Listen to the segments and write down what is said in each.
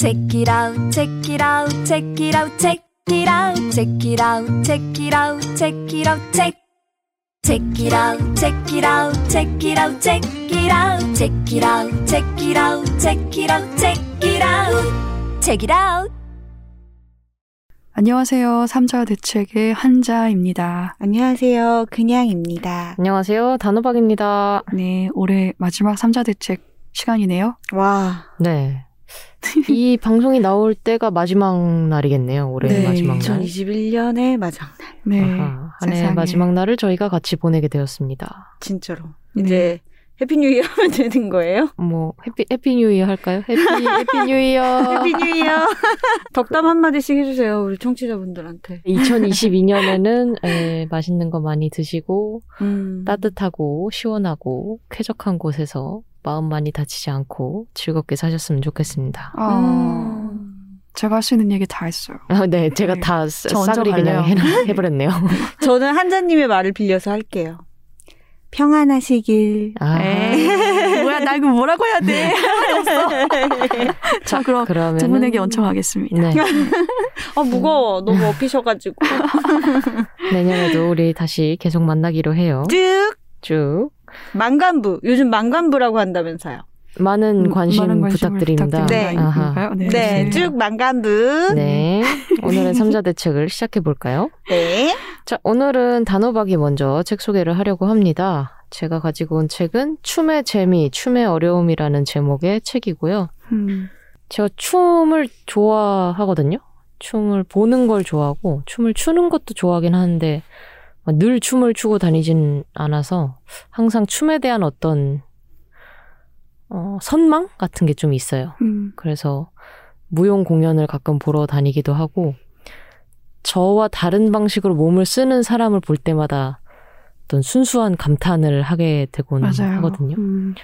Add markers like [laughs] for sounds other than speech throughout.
Check it out, check it out, check it out, check it out, check it out, check it out, check it out, check. Check it out, check it out, check it out, check it out, check it out, check it out, check it out, check it out, check it out. 안녕하세요. 삼자 대책의 한자입니다. 안녕하세요. 그냥입니다. 안녕하세요. 단호박입니다. 네, 올해 마지막 삼자 대책 시간이네요. 와. 네. 이 방송이 나올 때가 마지막 날이겠네요. 올해 네, 마지막 날. 2021년의 마지막 날. 네. 한해. 마지막 날을 저희가 같이 보내게 되었습니다. 진짜로. 네. 이제 Happy New Year 하면 되는 거예요? 뭐 Happy Happy New Year 할까요? Happy Happy New Year. Happy New Year. 덕담 한 마디씩 해 주세요. 우리 청취자분들한테. 2022년에는 맛있는 거 많이 드시고 음. 따뜻하고 시원하고 쾌적한 곳에서 마음 많이 다치지 않고 즐겁게 사셨으면 좋겠습니다. 아, 음. 제가 할 수 있는 얘기 다 했어요. 아, 네, 제가 네. 다 싸그리 그냥. 해, 해버렸네요. 저는 한자님의 말을 빌려서 할게요. 평안하시길. 아, 에이. 뭐야, 나 이거 뭐라고 해야 돼? [laughs] 자, 그럼 그러면 두 분에게 원청하겠습니다. 네, [laughs] 아, 무거워. 너무 업히셔가지고. [laughs] 내년에도 우리 다시 계속 만나기로 해요. 쭉. 쭉 만간부. 요즘 만간부라고 한다면서요. 많은 음, 관심 많은 관심을 부탁드립니다. 네. 네. 네, 네. 쭉 만간부. 네. 오늘은 삼자 대책을 시작해 볼까요? 네. 자, 오늘은 단호박이 먼저 책 소개를 하려고 합니다. 제가 가지고 온 책은 춤의 재미, 춤의 어려움이라는 제목의 책이고요. 음, 제가 춤을 좋아하거든요. 춤을 보는 걸 좋아하고 춤을 추는 것도 좋아하긴 하는데 늘 춤을 추고 다니진 않아서 항상 춤에 대한 어떤 어, 선망 같은 게 좀 있어요. 음, 그래서 무용 공연을 가끔 보러 다니기도 하고 저와 다른 방식으로 몸을 쓰는 사람을 볼 때마다 어떤 순수한 감탄을 하게 되곤 맞아요. 하거든요. 음,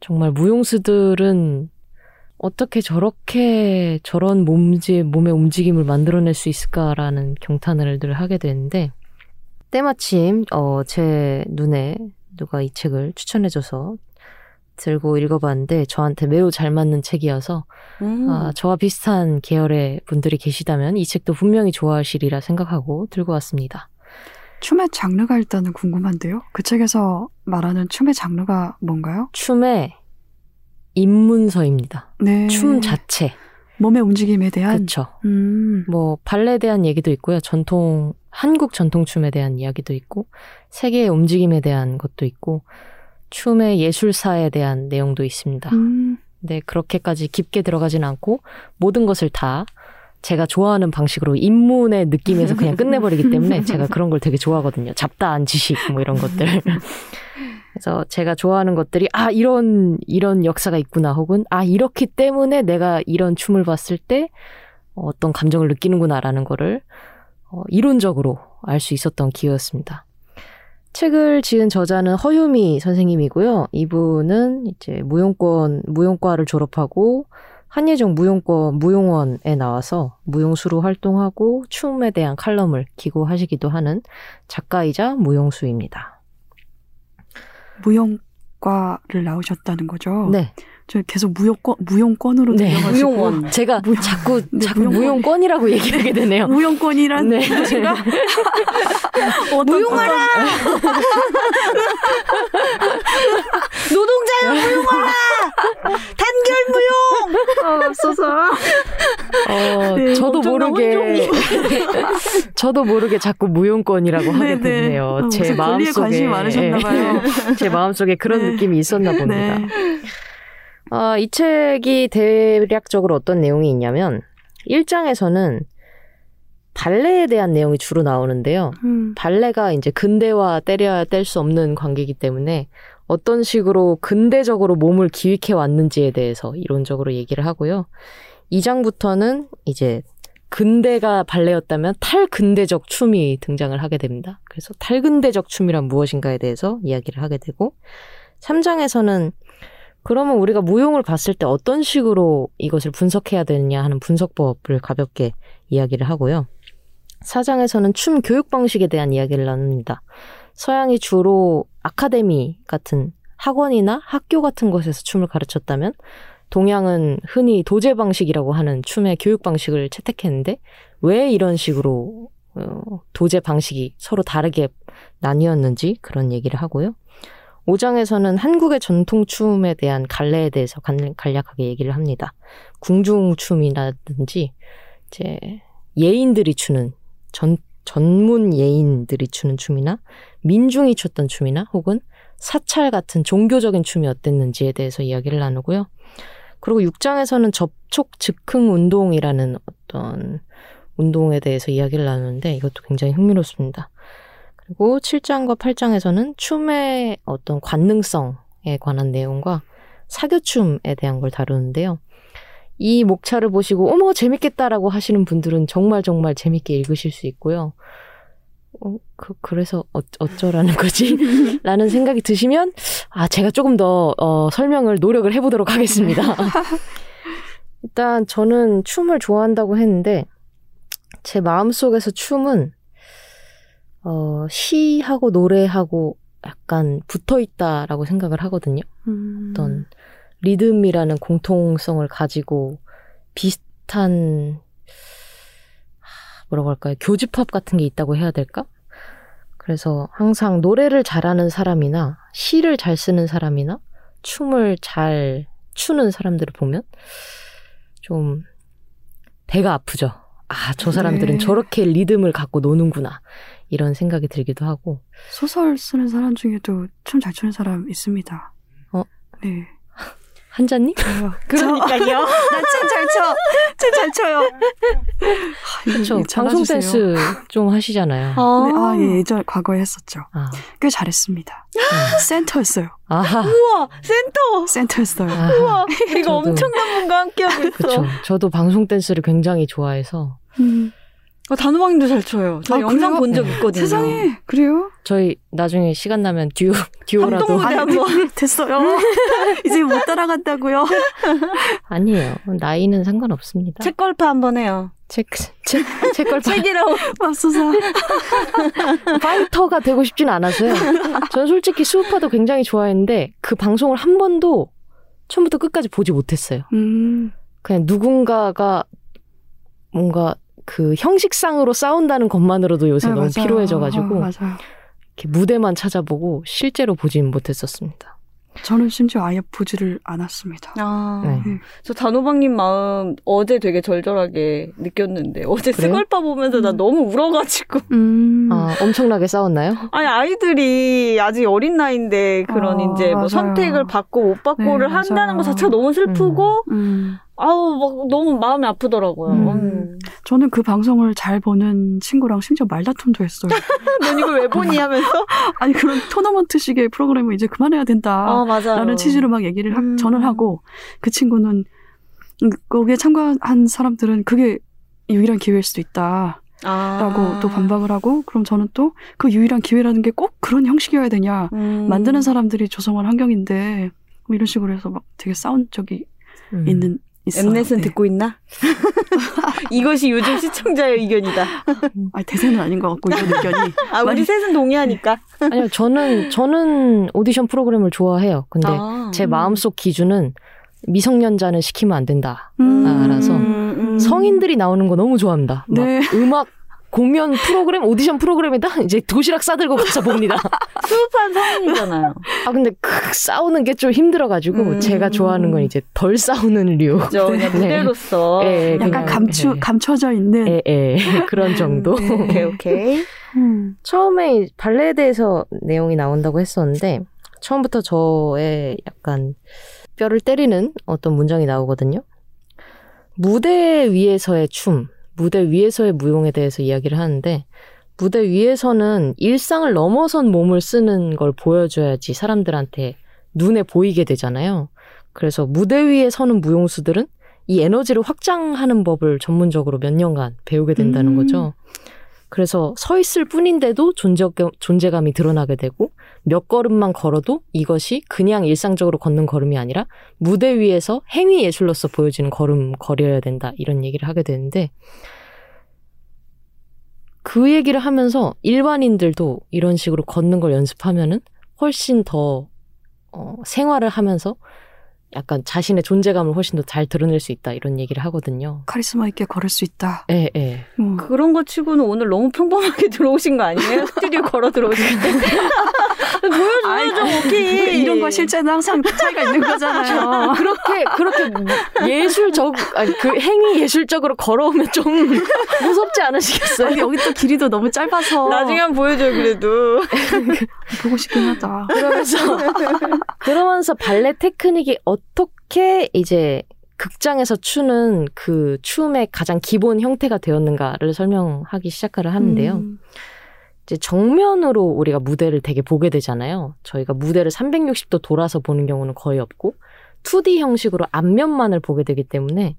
정말 무용수들은 어떻게 저렇게 저런 몸지, 몸의 움직임을 만들어낼 수 있을까라는 경탄을 늘 하게 되는데, 때마침, 어, 제 눈에 누가 이 책을 추천해줘서 들고 읽어봤는데, 저한테 매우 잘 맞는 책이어서, 음. 아, 저와 비슷한 계열의 분들이 계시다면 이 책도 분명히 좋아하시리라 생각하고 들고 왔습니다. 춤의 장르가 일단은 궁금한데요. 그 책에서 말하는 춤의 장르가 뭔가요? 춤의 입문서입니다. 네. 춤 자체. 몸의 움직임에 대한. 그쵸. 음, 뭐 발레에 대한 얘기도 있고요. 전통 한국 전통 춤에 대한 이야기도 있고 세계의 움직임에 대한 것도 있고 춤의 예술사에 대한 내용도 있습니다. 음, 근데 그렇게까지 깊게 들어가진 않고 모든 것을 다 제가 좋아하는 방식으로 입문의 느낌에서 그냥 끝내버리기 때문에 제가 그런 걸 되게 좋아하거든요. 잡다한 지식 뭐 이런 것들. 그래서 제가 좋아하는 것들이 아 이런 이런 역사가 있구나 혹은 아 이렇기 때문에 내가 이런 춤을 봤을 때 어떤 감정을 느끼는구나라는 거를 어, 이론적으로 알 수 있었던 기회였습니다. 책을 지은 저자는 허유미 선생님이고요. 이분은 이제 무용권 무용과를 졸업하고 한예종 무용권 무용원에 나와서 무용수로 활동하고 춤에 대한 칼럼을 기고하시기도 하는 작가이자 무용수입니다. 무용과를 나오셨다는 거죠. 네. 저 계속 무용권, 무용권으로 네. 들려가지고. 무용원. 제가 무용- 자꾸 네, 자꾸 무용권. 무용권 이라고 얘기하게 되네요. 무용권이란 네. 제가 [laughs] 무용하라! 노동자여 무용하라! 단결 무용! 어떤- 없어서. 어, 네, 저도 모르게 [laughs] 저도 모르게 자꾸 무용권이라고 하게 네, 네. 됐네요. 어, 제 마음속에 관심이 많으셨나 봐요. 제 마음속에 그런 네. 느낌이 있었나 봅니다. 네. 아, 이 책이 대략적으로 어떤 내용이 있냐면 1장에서는 발레에 대한 내용이 주로 나오는데요. 음, 발레가 이제 근대와 때려야 뗄 수 없는 관계이기 때문에 어떤 식으로 근대적으로 몸을 기획해 왔는지에 대해서 이론적으로 얘기를 하고요. 2장부터는 이제 근대가 발레였다면 탈근대적 춤이 등장을 하게 됩니다. 그래서 탈근대적 춤이란 무엇인가에 대해서 이야기를 하게 되고 3장에서는 그러면 우리가 무용을 봤을 때 어떤 식으로 이것을 분석해야 되느냐 하는 분석법을 가볍게 이야기를 하고요. 4장에서는 춤 교육 방식에 대한 이야기를 나눕니다. 서양이 주로 아카데미 같은 학원이나 학교 같은 곳에서 춤을 가르쳤다면 동양은 흔히 도제 방식이라고 하는 춤의 교육 방식을 채택했는데 왜 이런 식으로 어, 도제 방식이 서로 다르게 나뉘었는지 그런 얘기를 하고요. 5장에서는 한국의 전통 춤에 대한 갈래에 대해서 간- 간략하게 얘기를 합니다. 궁중춤이라든지 이제 예인들이 추는 전 전문 예인들이 추는 춤이나 민중이 췄던 춤이나 혹은 사찰 같은 종교적인 춤이 어땠는지에 대해서 이야기를 나누고요. 그리고 6장에서는 접촉 즉흥 운동이라는 어떤 운동에 대해서 이야기를 나누는데 이것도 굉장히 흥미롭습니다. 그리고 7장과 8장에서는 춤의 어떤 관능성에 관한 내용과 사교춤에 대한 걸 다루는데요. 이 목차를 보시고 어머 재밌겠다라고 하시는 분들은 정말 정말 재밌게 읽으실 수 있고요. 어, 그, 그래서 어, 어쩌라는 거지? [laughs] 라는 생각이 드시면 아 제가 조금 더 어, 설명을 노력을 해보도록 하겠습니다. [laughs] 일단 저는 춤을 좋아한다고 했는데 제 마음속에서 춤은 어, 시하고 노래하고 약간 붙어 있다라고 생각을 하거든요. 음. 어떤 리듬이라는 공통성을 가지고 비슷한 하, 뭐라고 할까요? 교집합 같은 게 있다고 해야 될까? 그래서 항상 노래를 잘하는 사람이나 시를 잘 쓰는 사람이나 춤을 잘 추는 사람들을 보면 좀 배가 아프죠. 아, 저 사람들은 네. 저렇게 리듬을 갖고 노는구나. 이런 생각이 들기도 하고. 소설 쓰는 사람 중에도 춤잘 추는 사람 있습니다. 어? 네. [laughs] 한자님? [laughs] 그러니까요. [laughs] 나 춤 잘 춰. 춤 잘 춰요. 그렇죠. 방송 댄스 좀 하시잖아요. 아, 네, 아, 예, 예전 과거에 했었죠. 아, 꽤 잘했습니다. 센터였어요. 아하. 우와, 센터! 센터였어요. 아하. 우와, 우리가 저도. 엄청난 분과 함께하고 있어. 그렇죠. 저도 방송 댄스를 굉장히 좋아해서 음, 어, 단호박님도 잘 춰요. 저 아, 영상? 본 적 네. 있거든요. 세상에 그래요? 저희 나중에 시간 나면 듀오 듀오라도 한번. 됐어요. [laughs] 이제 못 따라간다고요. 아니에요. 나이는 상관없습니다. 책걸파 한번 해요. 책책 책걸 책이라고. [laughs] 맙소사. [laughs] 파이터가 되고 싶진 않아서요. 저는 솔직히 수우파도 굉장히 좋아했는데 그 방송을 한 번도 처음부터 끝까지 보지 못했어요. 음, 그냥 누군가가 뭔가 그 형식상으로 싸운다는 것만으로도 요새 네, 너무 맞아요. 피로해져가지고 어, 맞아요. 이렇게 무대만 찾아보고 실제로 보진 못했었습니다. 저는 심지어 아예 보지를 않았습니다. 아, 네. 저 단호박님 마음 어제 되게 절절하게 느꼈는데 어제 그래요? 스걸파 보면서 나 음. 너무 울어가지고 음, 아 엄청나게 싸웠나요? 아니 아이들이 아직 어린 나이인데 그런 어, 이제 뭐 맞아요. 선택을 받고 못 받고를 네, 한다는 맞아요. 것 자체가 너무 슬프고 음. 아우 막 너무 마음이 아프더라고요. 음. 음. 저는 그 방송을 잘 보는 친구랑 심지어 말다툼도 했어요. [laughs] 넌 이걸 왜 보니 하면서 [laughs] 아니 그런 토너먼트식의 프로그램을 이제 그만해야 된다. 아 맞아요. 라는 취지로 막 얘기를 하- 음. 저는 하고 그 친구는 음, 거기에 참가한 사람들은 그게 유일한 기회일 수도 있다. 아. 라고 또 반박을 하고 그럼 저는 또 그 유일한 기회라는 게 꼭 그런 형식이어야 되냐. 음. 만드는 사람들이 조성한 환경인데 뭐 이런 식으로 해서 막 되게 싸운 적이 음. 있는 있어요. 엠넷은 네. 듣고 있나? [laughs] 이것이 요즘 시청자의 의견이다. 아니 대세는 아닌 것 같고 이런 의견이 [laughs] 아 우리 셋은 동의하니까. [laughs] 아니요 저는 저는 오디션 프로그램을 좋아해요. 근데 아. 제 마음속 기준은 미성년자는 시키면 안 된다. 음. 알아서. 음. 성인들이 나오는 거 너무 좋아합니다. 막 네. 음악 공연 프로그램 오디션 프로그램에다 이제 도시락 싸들고 가서 봅니다. [laughs] 수업한 성인이잖아요. 아 근데 그 싸우는 게 좀 힘들어가지고 음. 제가 좋아하는 건 이제 덜 싸우는 류. 그죠? 그냥 [laughs] 네. 무대로서. 예, 약간 그냥, 감추 예. 감춰져 있는 에, 에, [laughs] 그런 정도. 네. 오케이 오케이. 음. 처음에 발레에 대해서 내용이 나온다고 했었는데 처음부터 저의 약간 뼈를 때리는 어떤 문장이 나오거든요. 무대 위에서의 춤, 무대 위에서의 무용에 대해서 이야기를 하는데 무대 위에서는 일상을 넘어선 몸을 쓰는 걸 보여줘야지 사람들한테 눈에 보이게 되잖아요. 그래서 무대 위에 서는 무용수들은 이 에너지를 확장하는 법을 전문적으로 몇 년간 배우게 된다는 음. 거죠. 그래서 서 있을 뿐인데도 존재감, 존재 감이 드러나게 되고 몇 걸음만 걸어도 이것이 그냥 일상적으로 걷는 걸음이 아니라 무대 위에서 행위 예술로서 보여지는 걸음 거려야 된다. 이런 얘기를 하게 되는데 그 얘기를 하면서 일반인들도 이런 식으로 걷는 걸 연습하면은 훨씬 더 어, 생활을 하면서 약간 자신의 존재감을 훨씬 더 잘 드러낼 수 있다 이런 얘기를 하거든요. 카리스마 있게 걸을 수 있다. 예, 예. 뭐. 그런 거 치고는 오늘 너무 평범하게 [laughs] 들어오신 거 아니에요? 스튜디오 걸어 들어오실 때. [laughs] 보여줘야죠, 오케이. 이런 거 실제는 항상 차이가 있는 거잖아요. [laughs] 그렇게 그렇게 예술적 아니 그 행위 예술적으로 걸어오면 좀 무섭지 않으시겠어요? 아니, 여기 또 길이도 너무 짧아서 나중에 한번 보여줘요, 그래도. 보고 싶긴 하다. 그러면서 그러면서 발레 테크닉이 어 떻게 이제 극장에서 추는 그 춤의 가장 기본 형태가 되었는가를 설명하기 시작을 하는데요. 음. 이제 정면으로 우리가 무대를 되게 보게 되잖아요. 저희가 무대를 360도 돌아서 보는 경우는 거의 없고 2D 형식으로 앞면만을 보게 되기 때문에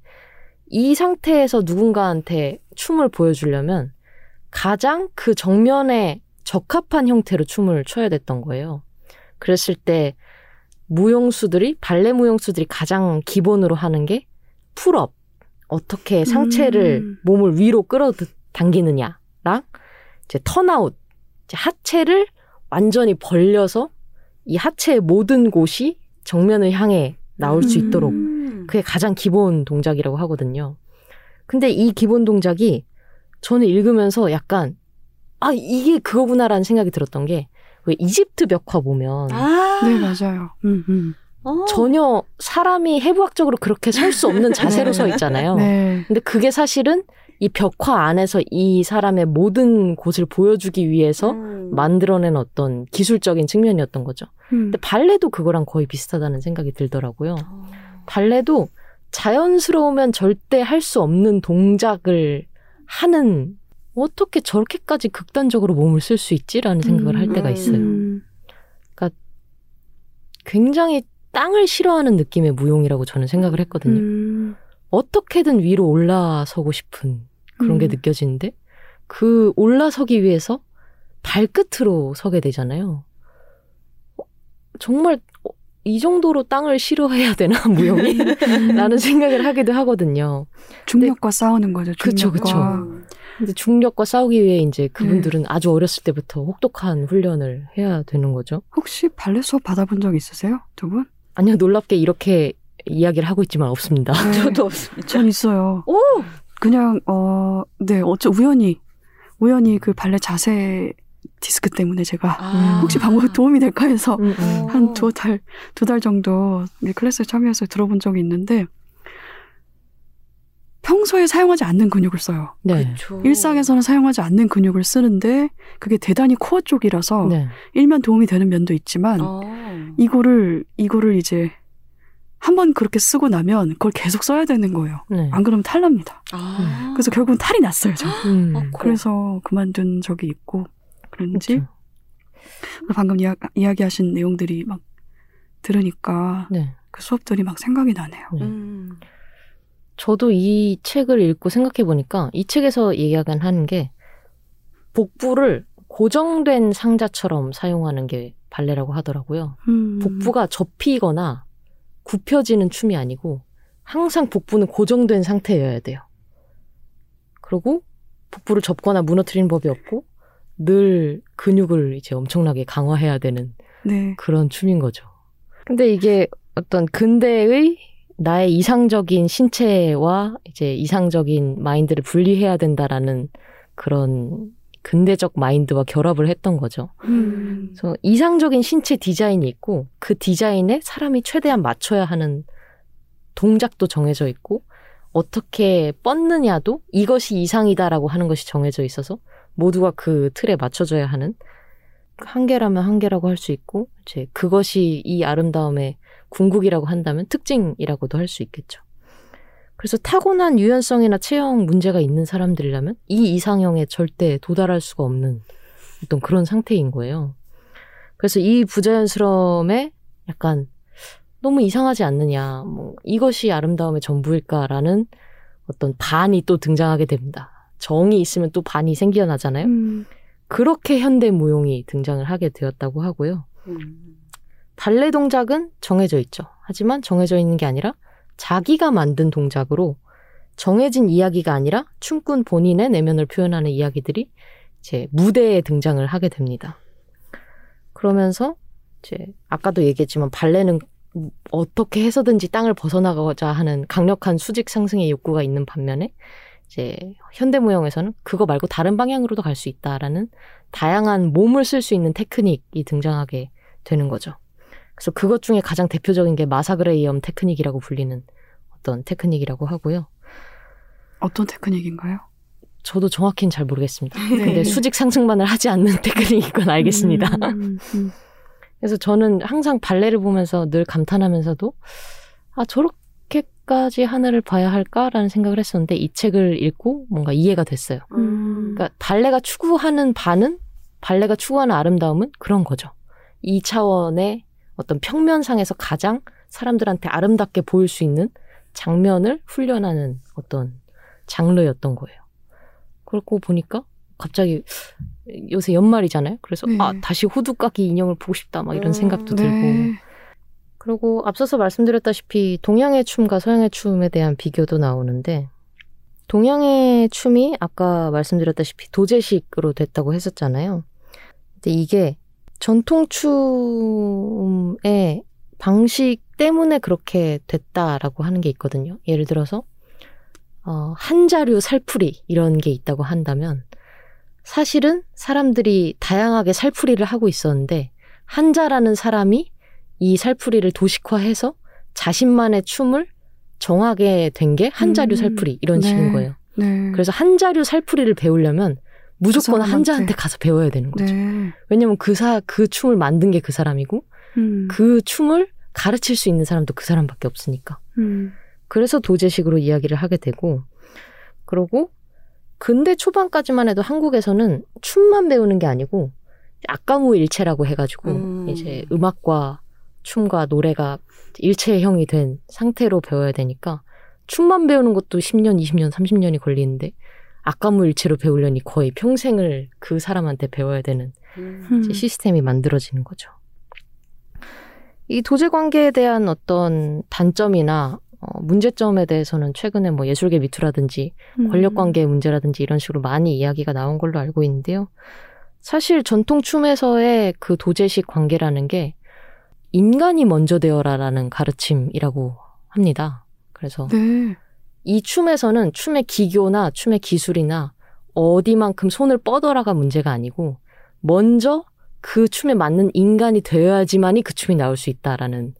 이 상태에서 누군가한테 춤을 보여주려면 가장 그 정면에 적합한 형태로 춤을 춰야 됐던 거예요. 그랬을 때 무용수들이 발레 무용수들이 가장 기본으로 하는 게 pull-up 어떻게 상체를 음. 몸을 위로 끌어당기느냐랑 이제 turnout 이제 하체를 완전히 벌려서 이 하체의 모든 곳이 정면을 향해 나올 수 음. 있도록 그게 가장 기본 동작이라고 하거든요. 근데 이 기본 동작이 저는 읽으면서 약간 아 이게 그거구나라는 생각이 들었던 게 왜 이집트 벽화 보면 아. 네, 맞아요. 음, 음. 어. 전혀 사람이 해부학적으로 그렇게 설 수 없는 [laughs] 자세로 네. 서 있잖아요. 네. 근데 그게 사실은 이 벽화 안에서 이 사람의 모든 곳을 보여주기 위해서 음. 만들어낸 어떤 기술적인 측면이었던 거죠. 음. 근데 발레도 그거랑 거의 비슷하다는 생각이 들더라고요. 발레도 자연스러우면 절대 할 수 없는 동작을 하는 어떻게 저렇게까지 극단적으로 몸을 쓸 수 있지라는 생각을 할 때가 음. 있어요. 음. 굉장히 땅을 싫어하는 느낌의 무용이라고 저는 생각을 했거든요. 음. 어떻게든 위로 올라서고 싶은 그런 게 음. 느껴지는데 그 올라서기 위해서 발끝으로 서게 되잖아요. 어, 정말 어, 이 정도로 땅을 싫어해야 되나 [laughs] 무용이? [laughs] 라는 생각을 하기도 하거든요. 중력과 싸우는 거죠. 그쵸, 중력과. 그쵸. 근데 중력과 싸우기 위해 이제 그분들은 아주 어렸을 때부터 혹독한 훈련을 해야 되는 거죠. 혹시 발레 수업 받아본 적 있으세요? 두 분? 아니요, 놀랍게 이렇게 이야기를 하고 있지만 없습니다. 네. [laughs] 저도 없습니다. 전 있어요. 오! 그냥 어, 네, 어쩌 우연히 우연히 그 발레 자세 디스크 때문에 제가 아. 혹시 방법이 도움이 될까 해서 음, 음. 한두 달, 두 달 정도 이 클래스에 참여해서 들어본 적이 있는데, 평소에 사용하지 않는 근육을 써요. 네. 그쵸. 일상에서는 사용하지 않는 근육을 쓰는데, 그게 대단히 코어 쪽이라서, 네. 일면 도움이 되는 면도 있지만, 어. 이거를, 이거를 이제, 한번 그렇게 쓰고 나면, 그걸 계속 써야 되는 거예요. 네. 안 그러면 탈납니다. 아. 그래서 결국은 탈이 났어요, 저. 음. 어, 그래서 그만둔 적이 있고, 그런지, 그쵸. 방금 이야, 이야기하신 내용들이 막 들으니까, 네. 그 수업들이 막 생각이 나네요. 네. 음. 저도 이 책을 읽고 생각해 보니까 이 책에서 이야기하는 게 복부를 고정된 상자처럼 사용하는 게 발레라고 하더라고요. 음. 복부가 접히거나 굽혀지는 춤이 아니고 항상 복부는 고정된 상태여야 돼요. 그리고 복부를 접거나 무너뜨리는 법이 없고 늘 근육을 이제 엄청나게 강화해야 되는 네. 그런 춤인 거죠. 근데 이게 어떤 근대의 나의 이상적인 신체와 이제 이상적인 마인드를 분리해야 된다라는 그런 근대적 마인드와 결합을 했던 거죠. 음. 그래서 이상적인 신체 디자인이 있고 그 디자인에 사람이 최대한 맞춰야 하는 동작도 정해져 있고 어떻게 뻗느냐도 이것이 이상이다라고 하는 것이 정해져 있어서 모두가 그 틀에 맞춰져야 하는 한계라면 한계라고 할 수 있고 이제 그것이 이 아름다움의 궁극이라고 한다면 특징이라고도 할 수 있겠죠. 그래서 타고난 유연성이나 체형 문제가 있는 사람들이라면 이 이상형에 절대 도달할 수가 없는 어떤 그런 상태인 거예요. 그래서 이 부자연스러움에 약간 너무 이상하지 않느냐, 뭐 이것이 아름다움의 전부일까라는 어떤 반이 또 등장하게 됩니다. 정이 있으면 또 반이 생겨나잖아요. 음. 그렇게 현대 무용이 등장을 하게 되었다고 하고요. 음. 발레 동작은 정해져 있죠. 하지만 정해져 있는 게 아니라 자기가 만든 동작으로 정해진 이야기가 아니라 춤꾼 본인의 내면을 표현하는 이야기들이 이제 무대에 등장을 하게 됩니다. 그러면서 이제 아까도 얘기했지만 발레는 어떻게 해서든지 땅을 벗어나가고자 하는 강력한 수직 상승의 욕구가 있는 반면에 이제 현대 무용에서는 그거 말고 다른 방향으로도 갈 수 있다라는 다양한 몸을 쓸 수 있는 테크닉이 등장하게 되는 거죠. 그래서 그것 중에 가장 대표적인 게 마사 그레이엄 테크닉이라고 불리는 어떤 테크닉이라고 하고요. 어떤 테크닉인가요? 저도 정확히는 잘 모르겠습니다. [laughs] 네. 근데 수직 상승만을 하지 않는 [laughs] 테크닉인 건 알겠습니다. 음, 음. 그래서 저는 항상 발레를 보면서 늘 감탄하면서도 아 저렇게까지 하늘을 봐야 할까라는 생각을 했었는데 이 책을 읽고 뭔가 이해가 됐어요. 음. 그러니까 발레가 추구하는 바는 발레가 추구하는 아름다움은 그런 거죠. 이 차원의 어떤 평면상에서 가장 사람들한테 아름답게 보일 수 있는 장면을 훈련하는 어떤 장르였던 거예요. 그렇고 보니까 갑자기 요새 연말이잖아요. 그래서 네. 아 다시 호두까기 인형을 보고 싶다 막 이런 음, 생각도 들고 네. 그리고 앞서서 말씀드렸다시피 동양의 춤과 서양의 춤에 대한 비교도 나오는데 동양의 춤이 아까 말씀드렸다시피 도제식으로 됐다고 했었잖아요. 근데 이게 전통 춤의 방식 때문에 그렇게 됐다라고 하는 게 있거든요. 예를 들어서 어, 한자류 살풀이 이런 게 있다고 한다면 사실은 사람들이 다양하게 살풀이를 하고 있었는데 한자라는 사람이 이 살풀이를 도식화해서 자신만의 춤을 정하게 된 게 한자류 음, 살풀이 이런 네. 식인 거예요. 네. 그래서 한자류 살풀이를 배우려면 무조건 사람한테. 한자한테 가서 배워야 되는 거죠. 네. 왜냐면 그 사, 그 춤을 만든 게 그 사람이고 음. 그 춤을 가르칠 수 있는 사람도 그 사람밖에 없으니까. 음. 그래서 도제식으로 이야기를 하게 되고, 그러고 근대 초반까지만 해도 한국에서는 춤만 배우는 게 아니고 악가무 일체라고 해가지고 음. 이제 음악과 춤과 노래가 일체형이 된 상태로 배워야 되니까 춤만 배우는 것도 10년, 20년, 30년이 걸리는데 악가무 일체로 배우려니 거의 평생을 그 사람한테 배워야 되는 음. 시스템이 만들어지는 거죠. 이 도제 관계에 대한 어떤 단점이나 어, 문제점에 대해서는 최근에 뭐 예술계 미투라든지 음. 권력 관계의 문제라든지 이런 식으로 많이 이야기가 나온 걸로 알고 있는데요. 사실 전통 춤에서의 그 도제식 관계라는 게 인간이 먼저 되어라라는 가르침이라고 합니다. 그래서 네. 이 춤에서는 춤의 기교나 춤의 기술이나 어디만큼 손을 뻗어라가 문제가 아니고 먼저 그 춤에 맞는 인간이 되어야지만이 그 춤이 나올 수 있다라는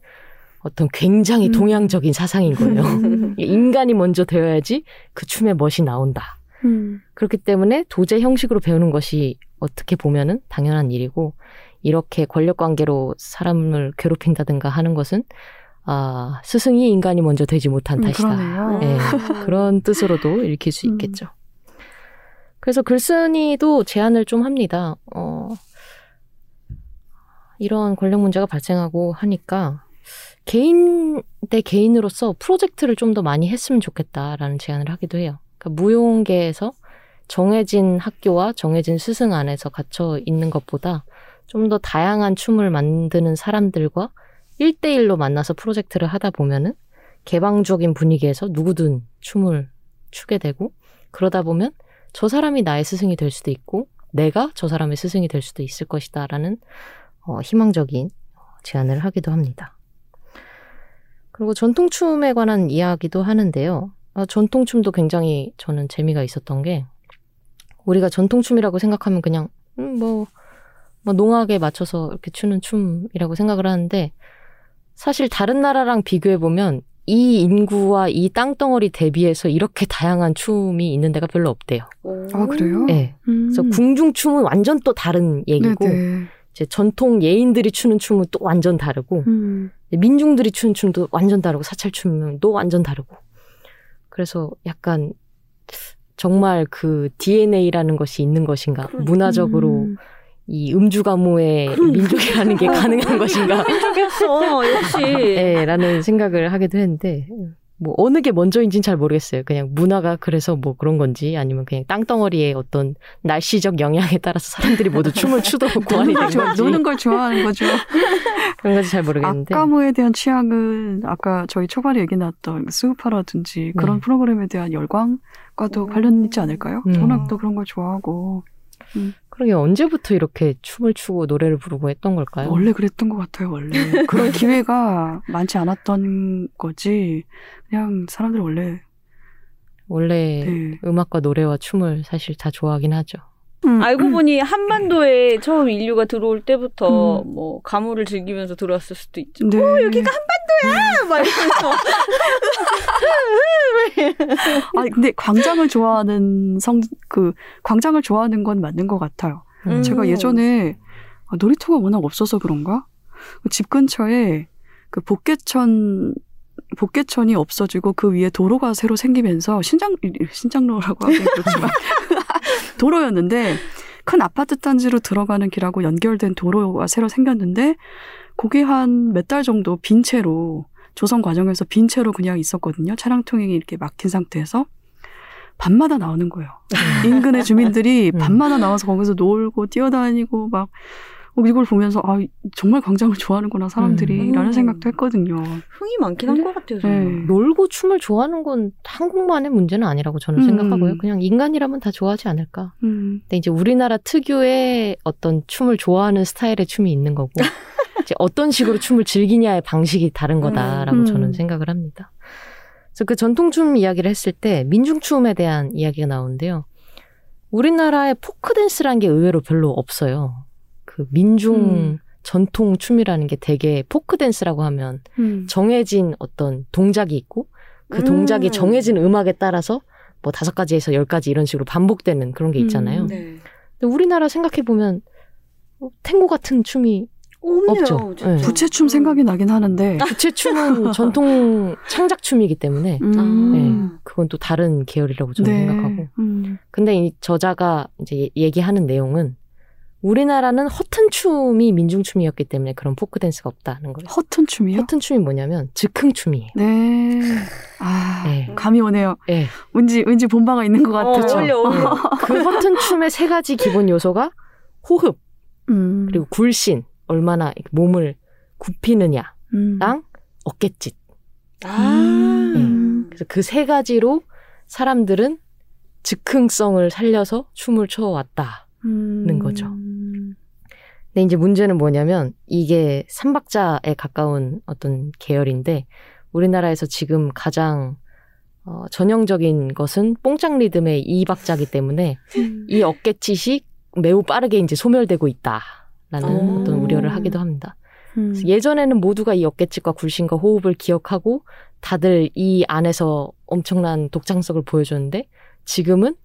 어떤 굉장히 음. 동양적인 사상인 거예요. [laughs] 음. 인간이 먼저 되어야지 그 춤의 멋이 나온다. 음. 그렇기 때문에 도제 형식으로 배우는 것이 어떻게 보면은 당연한 일이고 이렇게 권력 관계로 사람을 괴롭힌다든가 하는 것은 아 스승이 인간이 먼저 되지 못한 음, 탓이다. 예, 그런 뜻으로도 읽힐 수 음. 있겠죠. 그래서 글쓴이도 제안을 좀 합니다. 어, 이런 권력 문제가 발생하고 하니까 개인 대 개인으로서 프로젝트를 좀 더 많이 했으면 좋겠다라는 제안을 하기도 해요. 그러니까 무용계에서 정해진 학교와 정해진 스승 안에서 갇혀 있는 것보다 좀 더 다양한 춤을 만드는 사람들과 1대1로 만나서 프로젝트를 하다 보면은 개방적인 분위기에서 누구든 춤을 추게 되고 그러다 보면 저 사람이 나의 스승이 될 수도 있고 내가 저 사람의 스승이 될 수도 있을 것이다 라는 어, 희망적인 제안을 하기도 합니다. 그리고 전통춤에 관한 이야기도 하는데요. 아, 전통춤도 굉장히 저는 재미가 있었던 게 우리가 전통춤이라고 생각하면 그냥 음, 뭐, 뭐 농악에 맞춰서 이렇게 추는 춤이라고 생각을 하는데 사실 다른 나라랑 비교해 보면 이 인구와 이 땅덩어리 대비해서 이렇게 다양한 춤이 있는 데가 별로 없대요. 아, 그래요? 네. 음. 그래서 궁중춤은 완전 또 다른 얘기고 네네. 이제 전통 예인들이 추는 춤은 또 완전 다르고 음. 민중들이 추는 춤도 완전 다르고 사찰춤도 완전 다르고 그래서 약간 정말 그 DNA라는 것이 있는 것인가 문화적으로 음. 이 음주 가무의 민족이라는 게 가능한 것인가 [laughs] 쪽이었어 역시. 예, 라는 생각을 하기도 했는데 뭐 어느 게 먼저인지는 잘 모르겠어요. 그냥 문화가 그래서 뭐 그런 건지 아니면 그냥 땅덩어리의 어떤 날씨적 영향에 따라서 사람들이 모두 춤을 추도록 [laughs] 걸, 된 좋아, 건지 노는 걸 좋아하는 거죠. [laughs] 그런 건지 잘 모르겠는데 아까무에 대한 취향은 아까 저희 초반에 얘기 나왔던 스우파라든지 그런 네. 프로그램에 대한 열광과도 음. 관련 있지 않을까요? 음. 워낙 또 그런 걸 좋아하고. 음. 그러게 언제부터 이렇게 춤을 추고 노래를 부르고 했던 걸까요? 원래 그랬던 것 같아요, 원래. 그런 [laughs] 기회가 많지 않았던 거지. 그냥 사람들 원래. 원래 네. 음악과 노래와 춤을 사실 다 좋아하긴 하죠. 음, 알고 음. 보니 한반도에 처음 인류가 들어올 때부터 음. 뭐 가물을 즐기면서 들어왔을 수도 있죠. 네. 어, 여기가 한반도야! 막 이러면서. [laughs] 아 근데 광장을 좋아하는 성 그 광장을 좋아하는 건 맞는 것 같아요. 음. 제가 예전에 아, 놀이터가 워낙 없어서 그런가? 그집 근처에 그 복개천 복개천이 없어지고 그 위에 도로가 새로 생기면서 신장 신장로라고 하긴 그렇지만 [laughs] 도로였는데 큰 아파트 단지로 들어가는 길하고 연결된 도로가 새로 생겼는데 그게 한 몇 달 정도 빈 채로 조성 과정에서 빈 채로 그냥 있었거든요. 차량 통행이 이렇게 막힌 상태에서 밤마다 나오는 거예요. 인근의 주민들이 음. 밤마다 나와서 거기서 놀고 뛰어다니고 막 어, 이걸 보면서 아 정말 광장을 좋아하는구나 사람들이라는 음. 생각도 했거든요. 흥이 많긴 한 것 같아요, 네. 저는. 놀고 춤을 좋아하는 건 한국만의 문제는 아니라고 저는 음. 생각하고요. 그냥 인간이라면 다 좋아하지 않을까. 음. 근데 이제 우리나라 특유의 어떤 춤을 좋아하는 스타일의 춤이 있는 거고 [laughs] 이제 어떤 식으로 춤을 즐기냐의 방식이 다른 거다라고 음. 저는 생각을 합니다. 그래서 그 전통춤 이야기를 했을 때 민중춤에 대한 이야기가 나오는데요. 우리나라에 포크 댄스라는 게 의외로 별로 없어요. 그 민중 음. 전통 춤이라는 게 되게 포크 댄스라고 하면 음. 정해진 어떤 동작이 있고 그 음. 동작이 정해진 음악에 따라서 뭐 다섯 가지에서 열 가지 이런 식으로 반복되는 그런 게 있잖아요. 음. 네. 근데 우리나라 생각해 보면 탱고 같은 춤이 없네요, 없죠. 네. 부채춤 생각이 나긴 하는데. [laughs] 부채춤은 전통 창작춤이기 때문에 음. 네, 그건 또 다른 계열이라고 저는 생각하고. 음. 근데 이 저자가 이제 얘- 얘기하는 내용은 우리나라는 허튼 춤이 민중춤이었기 때문에 그런 포크 댄스가 없다는 거예요. 허튼 춤이요? 허튼 춤이 뭐냐면 즉흥 춤이에요. 네. 아, 네. 감이 오네요. 네. 왠지, 왠지 본바가 있는 것 어, 같아요. 어울려, 어울려. 그 허튼 춤의 세 가지 기본 요소가 호흡, 음. 그리고 굴신, 얼마나 몸을 굽히느냐랑 음. 어깨짓. 아. 음. 그래서 그 세 가지로 사람들은 즉흥성을 살려서 춤을 춰왔다. 는 거죠. 근데 이제 문제는 뭐냐면 이게 삼박자에 가까운 어떤 계열인데 우리나라에서 지금 가장 어, 전형적인 것은 뽕짝 리듬의 이 박자기 때문에 이 어깨짓이 매우 빠르게 이제 소멸되고 있다라는 오. 어떤 우려를 하기도 합니다. 음. 예전에는 모두가 이 어깨짓과 굴신과 호흡을 기억하고 다들 이 안에서 엄청난 독창성을 보여줬는데 지금은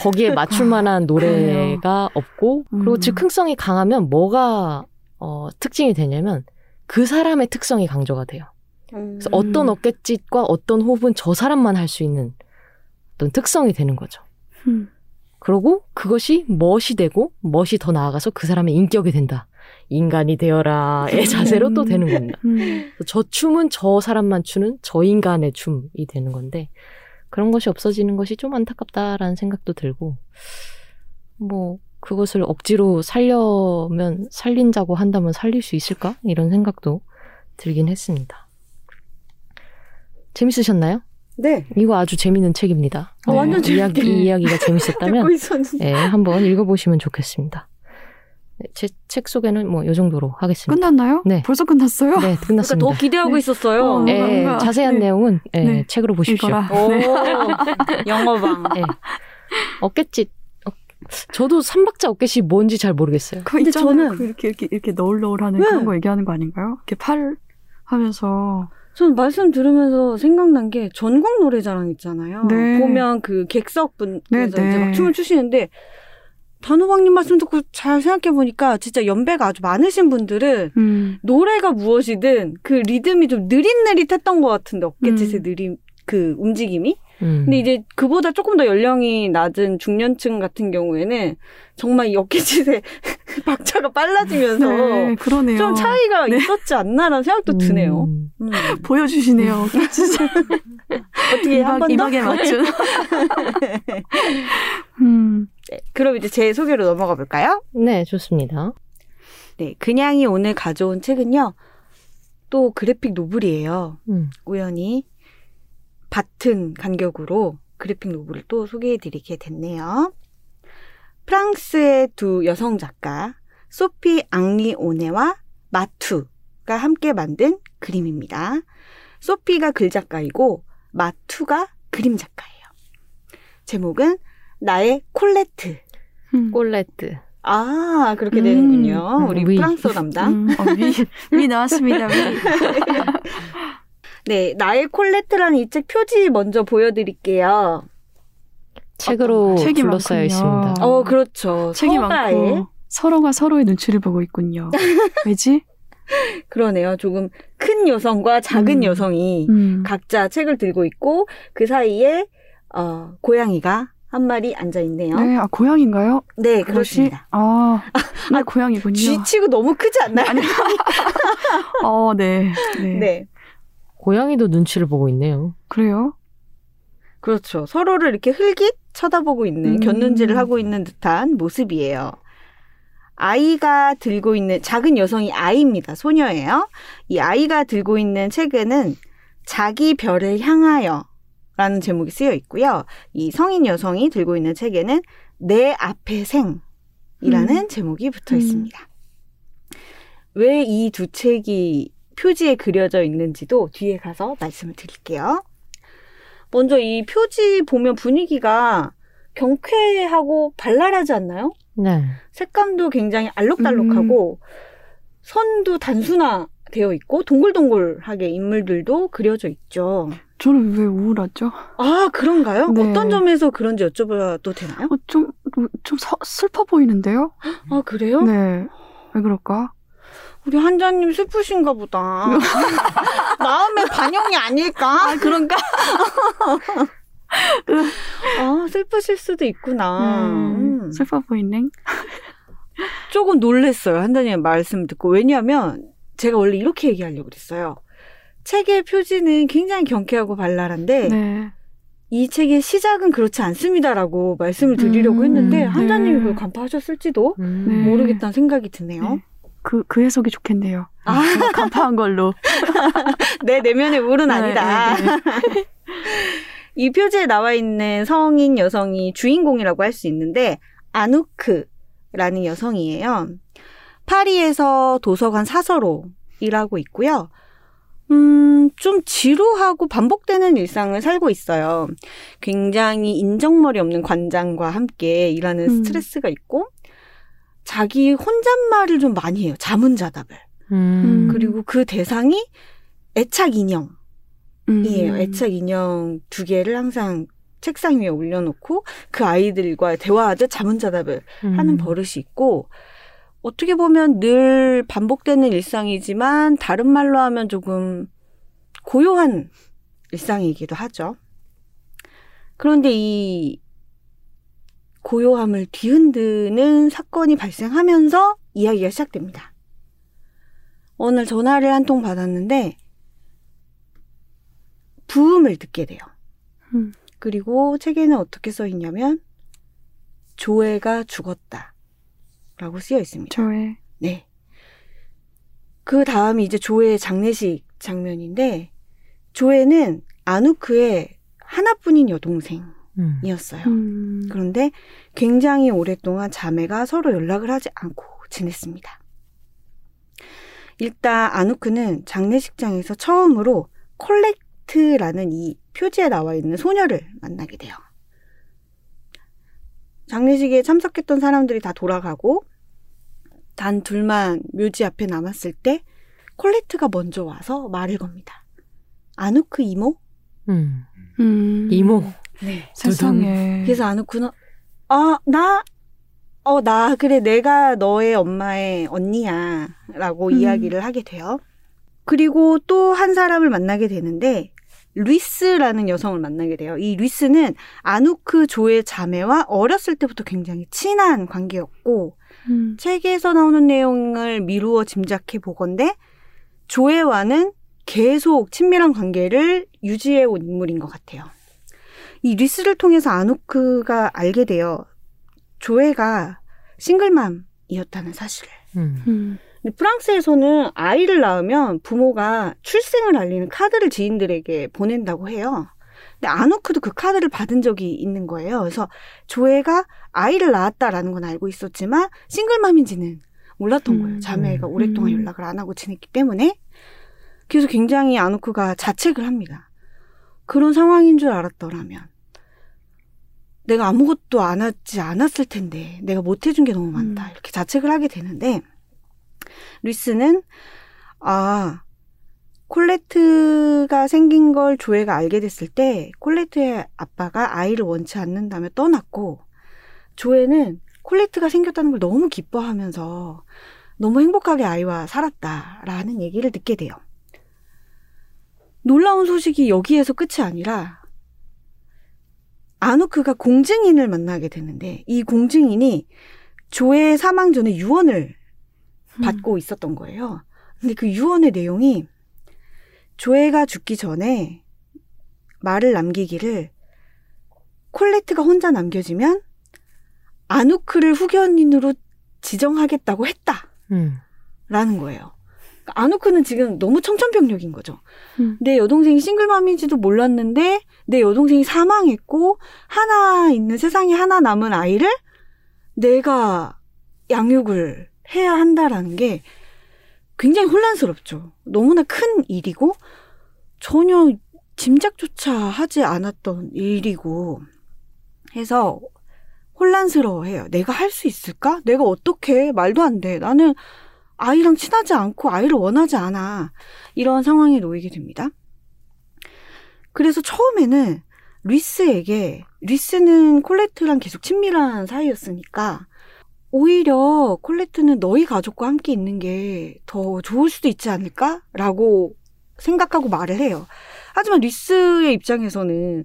거기에 맞출 만한 노래가 없고 그리고 음. 즉흥성이 강하면 뭐가 어, 특징이 되냐면 그 사람의 특성이 강조가 돼요. 그래서 어떤 어깨짓과 어떤 호흡은 저 사람만 할 수 있는 어떤 특성이 되는 거죠. 음. 그러고 그것이 멋이 되고 멋이 더 나아가서 그 사람의 인격이 된다. 인간이 되어라의 자세로 또 되는 겁니다. 음. 저 춤은 저 사람만 추는 저 인간의 춤이 되는 건데 그런 것이 없어지는 것이 좀 안타깝다라는 생각도 들고 뭐 그것을 억지로 살려면 살린다고 한다면 살릴 수 있을까 이런 생각도 들긴 했습니다. 재밌으셨나요? 네. 이거 아주 재밌는 책입니다. 어, 완전 이야기, 재밌게 이 이야기가 재밌었다면 [laughs] 있었는데. 네, 한번 읽어보시면 좋겠습니다. 네, 제책 소개는 뭐 요 정도로 하겠습니다. 끝났나요? 네. 벌써 끝났어요? 네, 그러니까 끝났습니다. 더 기대하고 네. 있었어요. 어, 네, 뭔가, 자세한 네. 내용은 네, 네. 책으로 보십시오. 네. [laughs] 영어방. 네. 어깨짓. 어, 저도 삼박자 어깨짓 뭔지 잘 모르겠어요. 그 근데 있잖아요. 저는- 그 이렇게 이렇게 이렇게 너울너울하는 네. 그런 거 얘기하는 거 아닌가요? 이렇게 팔 하면서 전 말씀 들으면서 생각난 게 전국 노래자랑 있잖아요. 네. 보면 그 객석분께서 네, 이제 네. 막 춤을 추시는데 단호박님 말씀 듣고 잘 생각해 보니까 진짜 연배가 아주 많으신 분들은 음. 노래가 무엇이든 그 리듬이 좀 느릿느릿했던 것 같은데 어깨짓의 음. 느림 그 움직임이 음. 근데 이제 그보다 조금 더 연령이 낮은 중년층 같은 경우에는 정말 이 어깨짓의 [laughs] 박자가 빨라지면서 네, 그러네요. 좀 차이가 네. 있었지 않나라는 생각도 드네요. 음. 음. 보여주시네요. [laughs] 진짜 어떻게 한번 더? 이박에 맞춘. [laughs] 음. 네, 그럼 이제 제 소개로 넘어가 볼까요? 네, 좋습니다. 네, 그냥이 오늘 가져온 책은요. 또 그래픽 노블이에요. 음. 우연히 같은 간격으로 그래픽 노블을 또 소개해 드리게 됐네요. 프랑스의 두 여성 작가 소피 앙리 오네와 마투가 함께 만든 그림입니다. 소피가 글 작가이고 마투가 그림 작가예요. 제목은 나의 콜레트. 음. 꼴레트. 아, 그렇게 음, 되는군요. 음, 우리 위. 프랑스어 담당. 음, 어, 위, 위 나왔습니다. 위. 네, 나의 콜레트라는 이 책 표지 먼저 보여드릴게요. 책으로 책이 둘러싸여 많군요. 있습니다. 어, 그렇죠. 책이 서가에. 많고 서로가 서로의 눈치를 보고 있군요. 왜지? [laughs] 그러네요. 조금 큰 여성과 작은 음. 여성이 음. 각자 책을 들고 있고 그 사이에 어, 고양이가 한 마리 앉아 있네요. 네, 아 고양인가요? 네, 그것이? 그렇습니다. [laughs] 아, 네, 고양이군요. 쥐치고 너무 크지 않나요? 아니, [laughs] 어, 네, 네, 네. 고양이도 눈치를 보고 있네요. 그래요? 그렇죠. 서로를 이렇게 흘깃 쳐다보고 있는 음. 곁눈질을 하고 있는 듯한 모습이에요. 아이가 들고 있는 작은 여성이 아이입니다. 소녀예요. 이 아이가 들고 있는 책에는 자기 별을 향하여 라는 제목이 쓰여 있고요. 이 성인 여성이 들고 있는 책에는 내 앞에 생이라는 음. 제목이 붙어 음. 있습니다. 왜이 두 책이 표지에 그려져 있는지도 뒤에 가서 말씀을 드릴게요. 먼저 이 표지 보면 분위기가 경쾌하고 발랄하지 않나요? 네. 색감도 굉장히 알록달록하고 선도 단순화되어 있고 동글동글하게 인물들도 그려져 있죠. 저는 왜 우울하죠? 아 그런가요? 네. 어떤 점에서 그런지 여쭤봐도 되나요? 어, 좀, 좀 서- 슬퍼 보이는데요? 아 그래요? 네. 왜 그럴까? 우리 한자님 슬프신가 보다. [laughs] 마음의 반영이 아닐까? 아, 그런가? 아 슬프실 수도 있구나. 음, 음. 슬퍼 보이네. 조금 놀랬어요. 한다님의 말씀 듣고. 왜냐하면 제가 원래 이렇게 얘기하려고 그랬어요. 책의 표지는 굉장히 경쾌하고 발랄한데 네. 이 책의 시작은 그렇지 않습니다라고 말씀을 드리려고 음, 했는데 네. 한자님이 그걸 간파하셨을지도 음. 네. 모르겠다는 생각이 드네요. 네. 그, 그 해석이 좋겠네요. 아. 제가 간파한 걸로. [laughs] 내 내면의 울은 아니다. [laughs] 이 표지에 나와 있는 성인 여성이 주인공이라고 할 수 있는데 아누크라는 여성이에요. 파리에서 도서관 사서로 일하고 있고요. 음, 좀 지루하고 반복되는 일상을 살고 있어요. 굉장히 인정머리 없는 관장과 함께 일하는 음. 스트레스가 있고, 자기 혼잣말을 좀 많이 해요. 자문자답을. 음. 그리고 그 대상이 애착 인형. 음. 이에요. 애착 인형 두 개를 항상 책상 위에 올려놓고 그 아이들과 대화하듯 자문자답을 음. 하는 버릇이 있고 어떻게 보면 늘 반복되는 일상이지만 다른 말로 하면 조금 고요한 일상이기도 하죠. 그런데 이 고요함을 뒤흔드는 사건이 발생하면서 이야기가 시작됩니다. 날 전화를 한 통 받았는데 부음을 듣게 돼요. 음. 그리고 책에는 어떻게 써 있냐면 조회가 죽었다. 라고 쓰여 있습니다. 저의. 네. 그 다음이 이제 조회의 장례식 장면인데 조회는 아누크의 하나뿐인 여동생이었어요. 음. 음. 그런데 굉장히 오랫동안 자매가 서로 연락을 하지 않고 지냈습니다. 일단 아누크는 장례식장에서 처음으로 콜렉트라는 이 표지에 나와 있는 소녀를 만나게 돼요. 장례식에 참석했던 사람들이 다 돌아가고 단 둘만 묘지 앞에 남았을 때 콜렉트가 먼저 와서 말을 겁니다. 아누크 이모? 음. 음. 이모. 네. 세상에. 그래서 아누쿠는 아, 나, 어, 나, 그래, 내가 너의 엄마의 언니야. 라고 음. 이야기를 하게 돼요. 그리고 또 한 사람을 만나게 되는데, 루이스라는 여성을 만나게 돼요. 이 루이스는 아누크 조의 자매와 어렸을 때부터 굉장히 친한 관계였고, 음. 책에서 나오는 내용을 미루어 짐작해 보건데, 조에와는 계속 친밀한 관계를 유지해 온 인물인 것 같아요. 이 리스를 통해서 아누크가 알게 돼요. 조에가 싱글맘이었다는 사실을. 음. 음. 프랑스에서는 아이를 낳으면 부모가 출생을 알리는 카드를 지인들에게 보낸다고 해요. 근데 아누크도 그 카드를 받은 적이 있는 거예요. 그래서 조회가 아이를 낳았다라는 건 알고 있었지만 싱글맘인지는 몰랐던 음. 거예요. 자매가 오랫동안 음. 연락을 안 하고 지냈기 때문에. 그래서 굉장히 아누크가 자책을 합니다. 그런 상황인 줄 알았더라면 내가 아무것도 안 하지 않았을 텐데 내가 못 해준 게 너무 많다. 음. 이렇게 자책을 하게 되는데 루이스는 아 콜레트가 생긴 걸 조회가 알게 됐을 때 콜레트의 아빠가 아이를 원치 않는다며 떠났고 조회는 콜레트가 생겼다는 걸 너무 기뻐하면서 너무 행복하게 아이와 살았다라는 얘기를 듣게 돼요. 놀라운 소식이 여기에서 끝이 아니라 아누크가 공증인을 만나게 되는데 이 공증인이 조의 사망 전에 유언을 받고 있었던 거예요. 근데 그 유언의 내용이 조회가 죽기 전에 말을 남기기를 콜레트가 혼자 남겨지면 아누크를 후견인으로 지정하겠다고 했다. 음. 라는 거예요. 그러니까 아누크는 지금 너무 청천벽력인 거죠. 음. 내 여동생이 싱글맘인지도 몰랐는데 내 여동생이 사망했고 하나 있는 세상에 하나 남은 아이를 내가 양육을 해야 한다라는 게 굉장히 혼란스럽죠. 너무나 큰 일이고 전혀 짐작조차 하지 않았던 일이고 해서 혼란스러워해요. 내가 할 수 있을까? 내가 어떻게 말도 안 돼. 나는 아이랑 친하지 않고 아이를 원하지 않아. 이런 상황에 놓이게 됩니다. 그래서 처음에는 리스에게 리스는 콜레트랑 계속 친밀한 사이였으니까 오히려 콜레트는 너희 가족과 함께 있는 게 더 좋을 수도 있지 않을까라고 생각하고 말을 해요. 하지만 리스의 입장에서는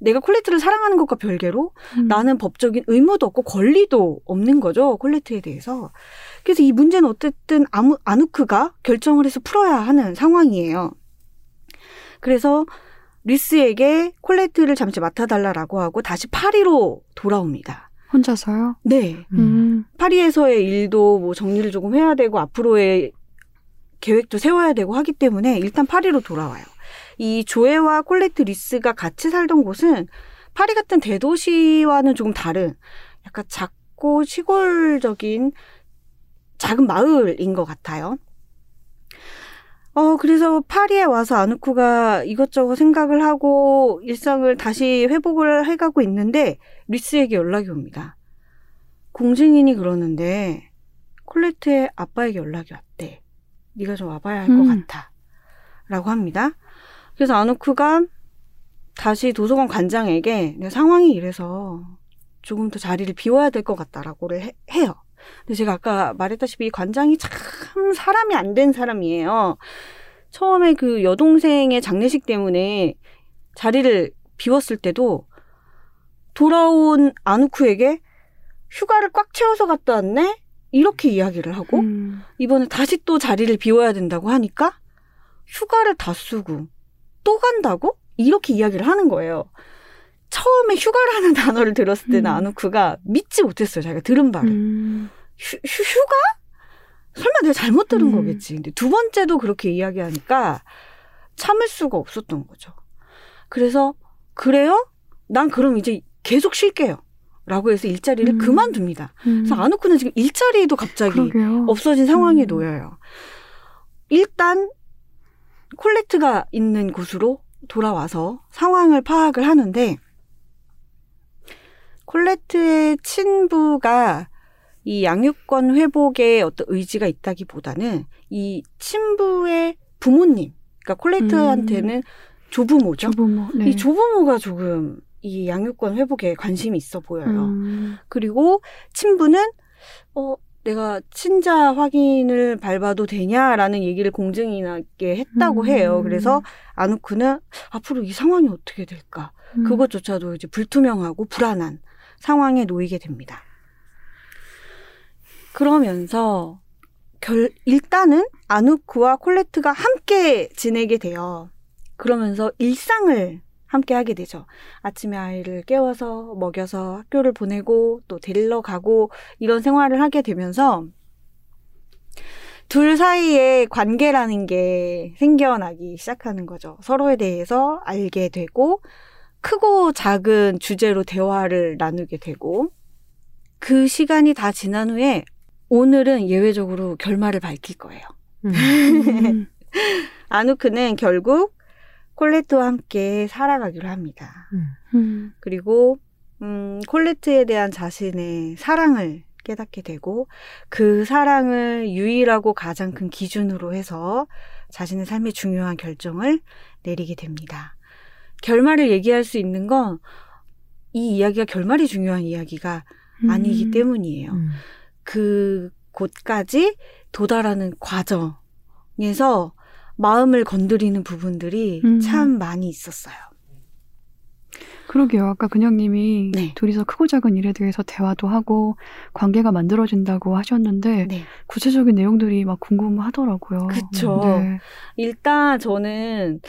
내가 콜레트를 사랑하는 것과 별개로 음. 나는 법적인 의무도 없고 권리도 없는 거죠. 콜레트에 대해서. 그래서 이 문제는 어쨌든 아무, 아누크가 결정을 해서 풀어야 하는 상황이에요. 그래서 리스에게 콜레트를 잠시 맡아달라라고 하고 다시 파리로 돌아옵니다. 혼자서요? 네. 음. 파리에서의 일도 뭐 정리를 조금 해야 되고 앞으로의 계획도 세워야 되고 하기 때문에 일단 파리로 돌아와요. 이 조에와 콜레트 리스가 같이 살던 곳은 파리 같은 대도시와는 조금 다른 약간 작고 시골적인 작은 마을인 것 같아요. 어, 그래서 파리에 와서 아누쿠가 이것저것 생각을 하고 일상을 다시 회복을 해가고 있는데 리스에게 연락이 옵니다. 공증인이 그러는데 콜레트의 아빠에게 연락이 왔대. 네가 좀 와봐야 할것 음. 같아. 라고 합니다. 그래서 아누쿠가 다시 도서관 관장에게 내 상황이 이래서 조금 더 자리를 비워야 될 것 같다라고를 해, 해요. 근데 제가 아까 말했다시피 이 관장이 참 사람이 안 된 사람이에요. 처음에 그 여동생의 장례식 때문에 자리를 비웠을 때도 돌아온 아누쿠에게 휴가를 꽉 채워서 갔다 왔네? 이렇게 이야기를 하고 음. 이번에 다시 또 자리를 비워야 된다고 하니까 휴가를 다 쓰고 또 간다고? 이렇게 이야기를 하는 거예요. 처음에 휴가라는 [laughs] 단어를 들었을 때는 음. 아누쿠가 믿지 못했어요. 자기가 들은 바를. 음. 휴, 휴, 휴가? 설마 내가 잘못 들은 음. 거겠지. 근데 두 번째도 그렇게 이야기하니까 참을 수가 없었던 거죠. 그래서 그래요? 난 그럼 이제 계속 쉴게요. 라고 해서 일자리를 음. 그만둡니다. 음. 그래서 아누쿠는 지금 일자리도 갑자기 그러게요. 없어진 상황에 음. 놓여요. 일단 콜레트가 있는 곳으로 돌아와서 상황을 파악을 하는데 콜레트의 친부가 이 양육권 회복에 어떤 의지가 있다기보다는 이 친부의 부모님, 그러니까 콜레트한테는 조부모죠. 조부모. 네. 이 조부모가 조금 이 양육권 회복에 관심이 있어 보여요. 음. 그리고 친부는 어 내가 친자 확인을 밟아도 되냐라는 얘기를 공증인에게 했다고 음. 해요. 그래서 아누쿠는 앞으로 이 상황이 어떻게 될까? 음. 그것조차도 이제 불투명하고 불안한 상황에 놓이게 됩니다. 그러면서 결 일단은 아누쿠와 콜레트가 함께 지내게 돼요. 그러면서 일상을 함께 하게 되죠. 아침에 아이를 깨워서 먹여서 학교를 보내고 또 데리러 가고 이런 생활을 하게 되면서 둘 사이에 관계라는 게 생겨나기 시작하는 거죠. 서로에 대해서 알게 되고 크고 작은 주제로 대화를 나누게 되고 그 시간이 다 지난 후에 오늘은 예외적으로 결말을 밝힐 거예요. 음. [laughs] 음. 아누크는 결국 콜레트와 함께 살아가기로 합니다. 음. 음. 그리고 음, 콜레트에 대한 자신의 사랑을 깨닫게 되고 그 사랑을 유일하고 가장 큰 기준으로 해서 자신의 삶의 중요한 결정을 내리게 됩니다. 결말을 얘기할 수 있는 건 이 이야기가 결말이 중요한 이야기가 아니기 음. 때문이에요. 음. 그 곳까지 도달하는 과정에서 마음을 건드리는 부분들이 음. 참 많이 있었어요. 그러게요. 아까 근영님이 네. 둘이서 크고 작은 일에 대해서 대화도 하고 관계가 만들어진다고 하셨는데 네. 구체적인 내용들이 막 궁금하더라고요. 그쵸. 네. 일단 저는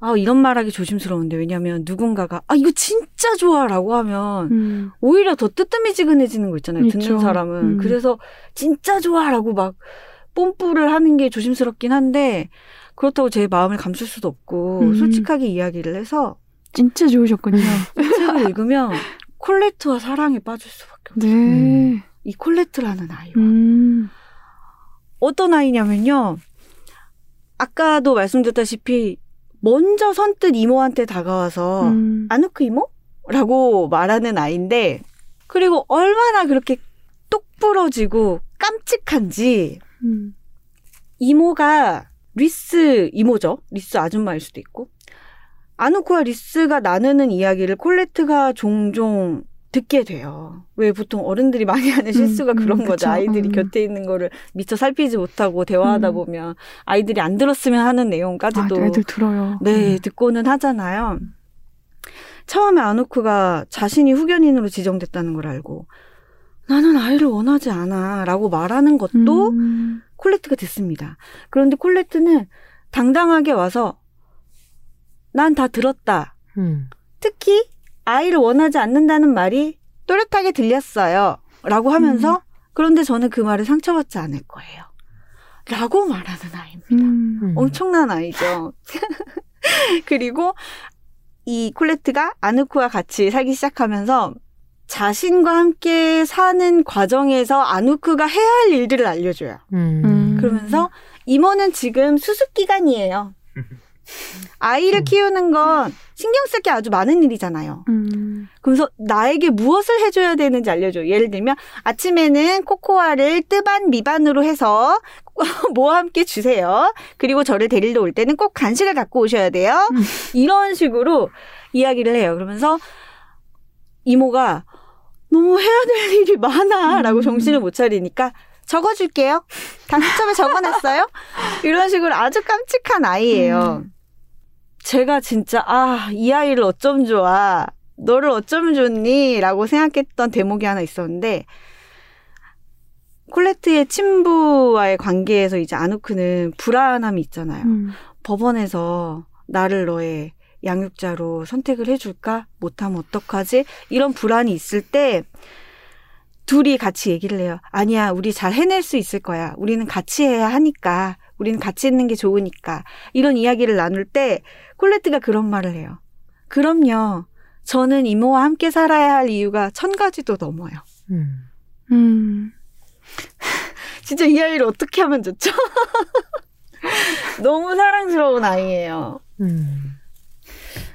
아 이런 말하기 조심스러운데 왜냐면 누군가가 아 이거 진짜 좋아라고 하면 음. 오히려 더 뜨뜻미지근해지는 거 있잖아요. 있죠. 듣는 사람은 음. 그래서 진짜 좋아라고 막 뽐뿌를 하는 게 조심스럽긴 한데 그렇다고 제 마음을 감출 수도 없고 음. 솔직하게 이야기를 해서 진짜 좋으셨군요. 이 책을 읽으면 콜레트와 사랑에 빠질 수밖에 없어요. 네. 이 콜레트라는 아이와 음. 어떤 아이냐면요. 아까도 말씀드렸다시피 먼저 선뜻 이모한테 다가와서 음. 아누크 이모? 라고 말하는 아이인데 그리고 얼마나 그렇게 똑 부러지고 깜찍한지 음. 이모가 리스 이모죠. 리스 아줌마일 수도 있고 아누크와 리스가 나누는 이야기를 콜레트가 종종 듣게 돼요. 왜 보통 어른들이 많이 하는 실수가 음, 그런 음, 거죠. 그쵸. 아이들이 음. 곁에 있는 거를 미처 살피지 못하고 대화하다 음. 보면 아이들이 안 들었으면 하는 내용까지도 아, 애들 들어요. 네, 음. 듣고는 하잖아요. 처음에 아누크가 자신이 후견인으로 지정됐다는 걸 알고 나는 아이를 원하지 않아 라고 말하는 것도 음. 콜레트가 듣습니다. 그런데 콜레트는 당당하게 와서 난 다 들었다. 음. 특히 아이를 원하지 않는다는 말이 또렷하게 들렸어요. 라고 하면서 그런데 저는 그 말에 상처받지 않을 거예요. 라고 말하는 아이입니다. 음. 음. 엄청난 아이죠. [laughs] 그리고 이 콜레트가 아누크와 같이 살기 시작하면서 자신과 함께 사는 과정에서 아누크가 해야 할 일들을 알려줘요. 음. 음. 그러면서 이모는 지금 수습 기간이에요. 아이를 키우는 건 신경 쓸 게 아주 많은 일이잖아요. 음. 그래서 나에게 무엇을 해줘야 되는지 알려줘요. 예를 들면 아침에는 코코아를 뜨반 미반으로 해서 [laughs] 뭐와 함께 주세요. 그리고 저를 데리러 올 때는 꼭 간식을 갖고 오셔야 돼요. 음. 이런 식으로 이야기를 해요. 그러면서 이모가 너무 해야 될 일이 많아 라고 음. 정신을 못 차리니까 적어줄게요. 단수점에 적어놨어요. 이런 식으로 아주 깜찍한 아이예요. 음. 제가 진짜 아 이 아이를 어쩜 좋아 너를 어쩌면 좋니?라고 생각했던 대목이 하나 있었는데 콜레트의 친부와의 관계에서 이제 아누크는 불안함이 있잖아요. 음. 법원에서 나를 너의 양육자로 선택을 해줄까? 못하면 어떡하지? 이런 불안이 있을 때 둘이 같이 얘기를 해요. 아니야, 우리 잘 해낼 수 있을 거야. 우리는 같이 해야 하니까. 우리는 같이 있는 게 좋으니까. 이런 이야기를 나눌 때 콜레트가 그런 말을 해요. 그럼요. 저는 이모와 함께 살아야 할 이유가 천 가지도 넘어요. 음. 음. [laughs] 진짜 이 아이를 어떻게 하면 좋죠? [laughs] 너무 사랑스러운 아이예요. 음.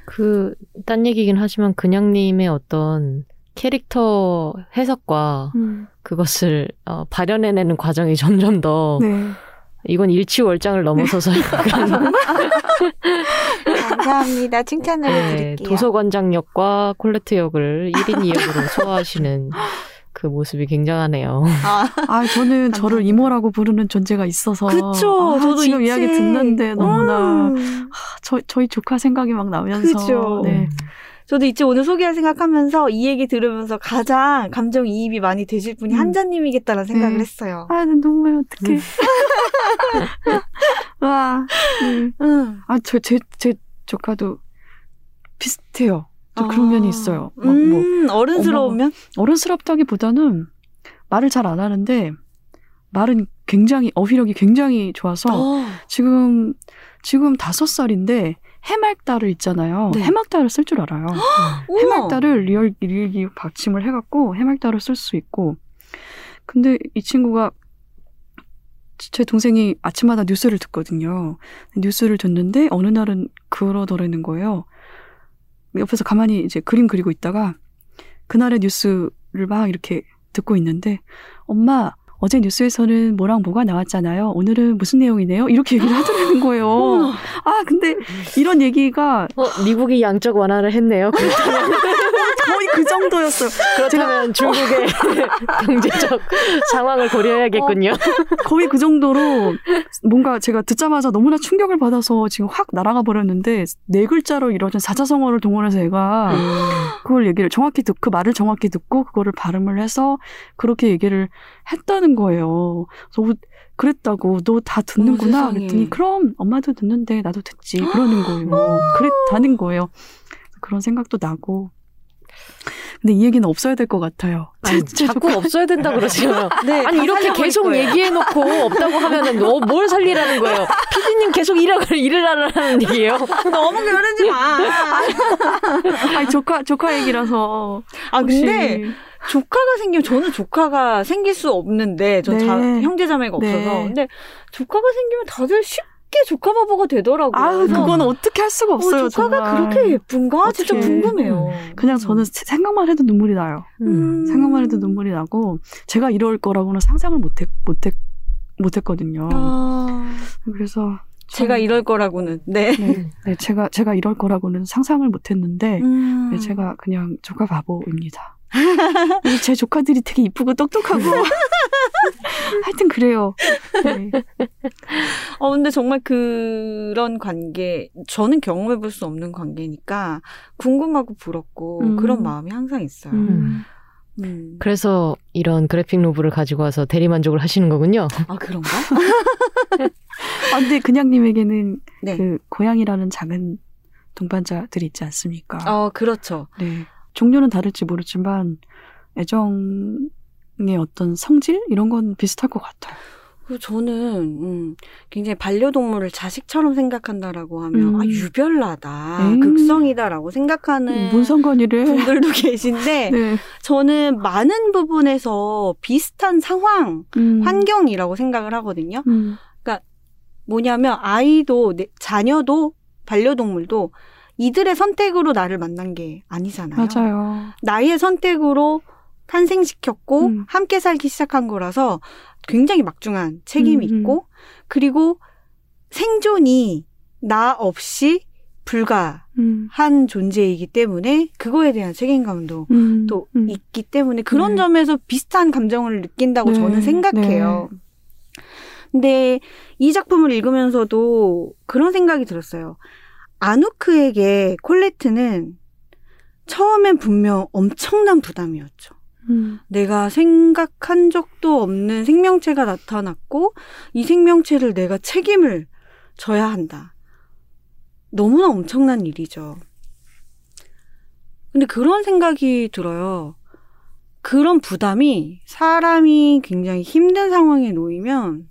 그, 딴 얘기긴 하지만 그냥님의 어떤 캐릭터 해석과 음. 그것을 어, 발현해내는 과정이 점점 더 네. 이건 일치월장을 넘어서서 약간 [laughs] 감사합니다. 칭찬을 네, 해드릴게요. 도서관장 역과 콜레트 역을 1인 2역으로 소화하시는 [laughs] 그 모습이 굉장하네요. 아, 아, 저는 저를 이모라고 부르는 존재가 있어서. 그쵸. 아, 저도 지금 이 이야기 책- 듣는데 너무나 음. 저, 저희 조카 생각이 막 나면서. 그죠. 네. 저도 이제 오늘 소개할 생각하면서 이 얘기 들으면서 가장 감정 이입이 많이 되실 분이 음. 한자님이겠다는 생각을 네. 했어요. 아, 눈물 어떡해. 음. [laughs] 와. 네. 응. 아, 저, 제, 제 조카도 비슷해요. 저 아. 그런 면이 있어요. 막 뭐, 음, 어른스러우면? 어른스럽다기보다는 말을 잘 안 하는데, 말은 굉장히, 어휘력이 굉장히 좋아서, 어. 지금, 지금 다섯 살인데, 해맑다를 있잖아요. 네. 해맑다를 쓸 줄 알아요. [gasps] 우와. 해맑다를 리을 기역 받침을 해갖고 해맑다를 쓸 수 있고. 근데 이 친구가 제 동생이 아침마다 뉴스를 듣거든요. 뉴스를 듣는데 어느 날은 그러더라는 거예요. 옆에서 가만히 이제 그림 그리고 있다가 그날의 뉴스를 막 이렇게 듣고 있는데 엄마 어제 뉴스에서는 뭐랑 뭐가 나왔잖아요. 오늘은 무슨 내용이네요? 이렇게 얘기를 [gasps] 하더라는 거예요. 아 근데 이런 얘기가 어, 미국이 양적 완화를 했네요. [laughs] 거의 그 정도였어요. 그렇다면 중국의 [laughs] 경제적 상황을 고려해야겠군요. 거의 그 정도로 뭔가 제가 듣자마자 너무나 충격을 받아서 지금 확 날아가 버렸는데 네 글자로 이루어진 사자성어를 동원해서 얘가 그걸 얘기를 정확히 듣, 그 말을 정확히 듣고 그거를 발음을 해서 그렇게 얘기를 했다는 거예요. 그래서 어, 그랬다고 너 다 듣는구나 세상에. 그랬더니 그럼 엄마도 듣는데 나도 듣지 그러는 거예요. [gasps] 그랬다는 거예요. 그런 생각도 나고. 근데 이 얘기는 없어야 될 것 같아요. 아니, [laughs] 제 자꾸 없어야 된다 그러시면. 네, 아니 다 이렇게 계속 거예요. 얘기해놓고 없다고 하면은 너뭘 살리라는 거예요? 피디님 계속 일을 일을 하라는 얘기예요. [laughs] 너무 그러지 마. [laughs] 아니 조카 조카 얘기라서. 아 혹시- 근데 조카가 생기면 저는 조카가 생길 수 없는데 전 네. 자, 형제 자매가 없어서 네. 근데 조카가 생기면 다들 쉽게 조카 바보가 되더라고요. 아유 그건 어떻게 할 수가 어, 없어요. 조카가 정말. 그렇게 예쁜가 진짜 어떡해. 궁금해요. 그냥 저는 세- 생각만 해도 눈물이 나요. 음. 생각만 해도 눈물이 나고 제가 이럴 거라고는 상상을 못했 못했 못했거든요. 아, 그래서 제가 이럴 거라고는 네. 네, 네, 제가 제가 이럴 거라고는 상상을 못했는데 음. 네, 제가 그냥 조카 바보입니다. [laughs] 제 조카들이 되게 이쁘고 똑똑하고 [laughs] 하여튼 그래요. 네. 어 근데 정말 그런 관계 저는 경험해 볼 수 없는 관계니까 궁금하고 부럽고 음. 그런 마음이 항상 있어요. 음. 음. 그래서 이런 그래픽 노블을 가지고 와서 대리 만족을 하시는 거군요. 아 그런가? [laughs] 아, 근데 그냥님에게는 네. 그 고양이라는 작은 동반자들이 있지 않습니까? 어 그렇죠. 네. 종류는 다를지 모르지만 애정의 어떤 성질 이런 건 비슷할 것 같아요. 그 저는 음, 굉장히 반려동물을 자식처럼 생각한다라고 하면 음. 아 유별나다, 음. 극성이다라고 생각하는 뭔 상관이래? 분들도 계신데 [laughs] 네. 저는 많은 부분에서 비슷한 상황, 음. 환경이라고 생각을 하거든요. 음. 뭐냐면 아이도 내- 자녀도 반려동물도 이들의 선택으로 나를 만난 게 아니잖아요. 맞아요. 나의 선택으로 탄생시켰고 음. 함께 살기 시작한 거라서 굉장히 막중한 책임이 음, 음. 있고 그리고 생존이 나 없이 불가한 음. 존재이기 때문에 그거에 대한 책임감도 음. 또 음. 있기 때문에 그런 네. 점에서 비슷한 감정을 느낀다고 네, 저는 생각해요. 근데 이 작품을 읽으면서도 그런 생각이 들었어요. 아누크에게 콜레트는 처음엔 분명 엄청난 부담이었죠. 음. 내가 생각한 적도 없는 생명체가 나타났고 이 생명체를 내가 책임을 져야 한다. 너무나 엄청난 일이죠. 근데 그런 생각이 들어요. 그런 부담이 사람이 굉장히 힘든 상황에 놓이면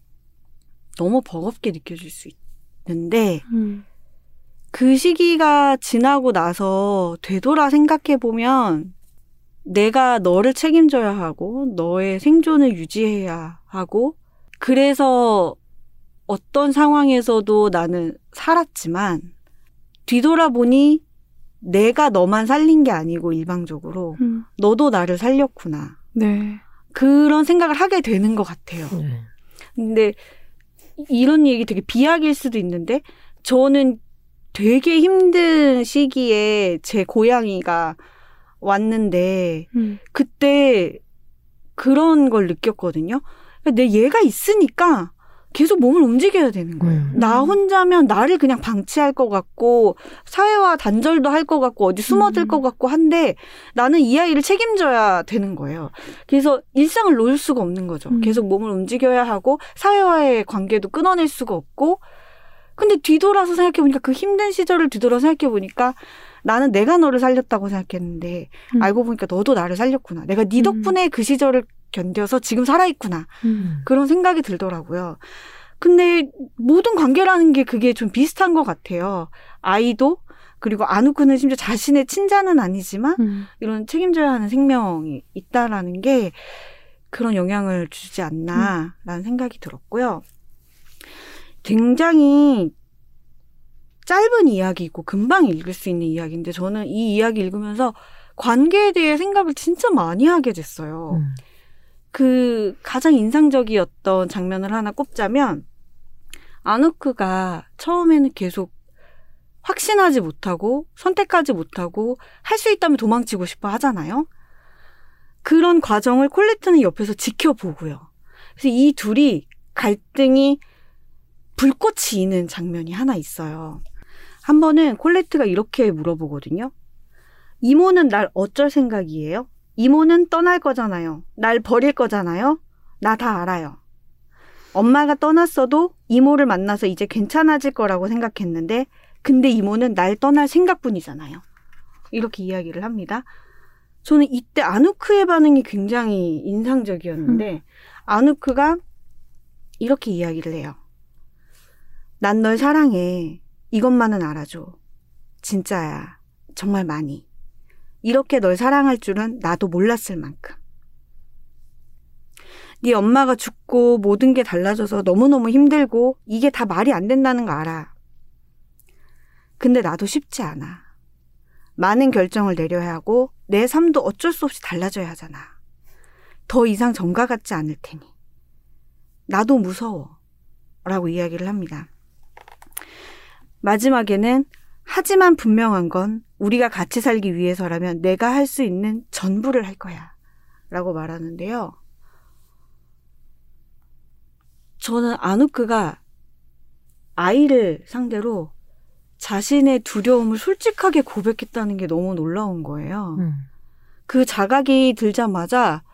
너무 버겁게 느껴질 수 있는데 음. 그 시기가 지나고 나서 되돌아 생각해 보면 내가 너를 책임져야 하고 너의 생존을 유지해야 하고 그래서 어떤 상황에서도 나는 살았지만 뒤돌아보니 내가 너만 살린 게 아니고 일방적으로 음. 너도 나를 살렸구나. 네. 그런 생각을 하게 되는 것 같아요. 네. 근데 이런 얘기 되게 비약일 수도 있는데 저는 되게 힘든 시기에 제 고양이가 왔는데 음. 그때 그런 걸 느꼈거든요. 내 얘가 있으니까 계속 몸을 움직여야 되는 거예요. 음. 나 혼자면 나를 그냥 방치할 것 같고 사회와 단절도 할 것 같고 어디 숨어들 음. 것 같고 한데 나는 이 아이를 책임져야 되는 거예요. 그래서 일상을 놓을 수가 없는 거죠. 음. 계속 몸을 움직여야 하고 사회와의 관계도 끊어낼 수가 없고 근데 뒤돌아서 생각해 보니까 그 힘든 시절을 뒤돌아 생각해 보니까 나는 내가 너를 살렸다고 생각했는데 음. 알고 보니까 너도 나를 살렸구나. 내가 네 음. 덕분에 그 시절을 견뎌서 지금 살아있구나. 음. 그런 생각이 들더라고요. 근데 모든 관계라는 게 그게 좀 비슷한 것 같아요. 아이도 그리고 아누크는 심지어 자신의 친자는 아니지만 음. 이런 책임져야 하는 생명이 있다라는 게 그런 영향을 주지 않나라는 생각이 들었고요. 굉장히 짧은 이야기이고 금방 읽을 수 있는 이야기인데 저는 이 이야기 읽으면서 관계에 대해 생각을 진짜 많이 하게 됐어요. 음. 그 가장 인상적이었던 장면을 하나 꼽자면 아누크가 처음에는 계속 확신하지 못하고 선택하지 못하고 할 수 있다면 도망치고 싶어 하잖아요. 그런 과정을 콜레트는 옆에서 지켜보고요. 그래서 이 둘이 갈등이 불꽃이 있는 장면이 하나 있어요. 한 번은 콜레트가 이렇게 물어보거든요. 이모는 날 어쩔 생각이에요? 이모는 떠날 거잖아요. 날 버릴 거잖아요. 나 다 알아요. 엄마가 떠났어도 이모를 만나서 이제 괜찮아질 거라고 생각했는데, 근데 이모는 날 떠날 생각뿐이잖아요. 이렇게 이야기를 합니다. 저는 이때 아누크의 반응이 굉장히 인상적이었는데, 아누크가 이렇게 이야기를 해요. 난 널 사랑해. 이것만은 알아줘. 진짜야. 정말 많이. 이렇게 널 사랑할 줄은 나도 몰랐을 만큼. 네 엄마가 죽고 모든 게 달라져서 너무너무 힘들고 이게 다 말이 안 된다는 거 알아. 근데 나도 쉽지 않아. 많은 결정을 내려야 하고 내 삶도 어쩔 수 없이 달라져야 하잖아. 더 이상 전과 같지 않을 테니. 나도 무서워. 라고 이야기를 합니다. 마지막에는 하지만 분명한 건 우리가 같이 살기 위해서라면 내가 할 수 있는 전부를 할 거야. 라고 말하는데요. 저는 아누크가 아이를 상대로 자신의 두려움을 솔직하게 고백했다는 게 너무 놀라운 거예요. 음. 그 자각이 들자마자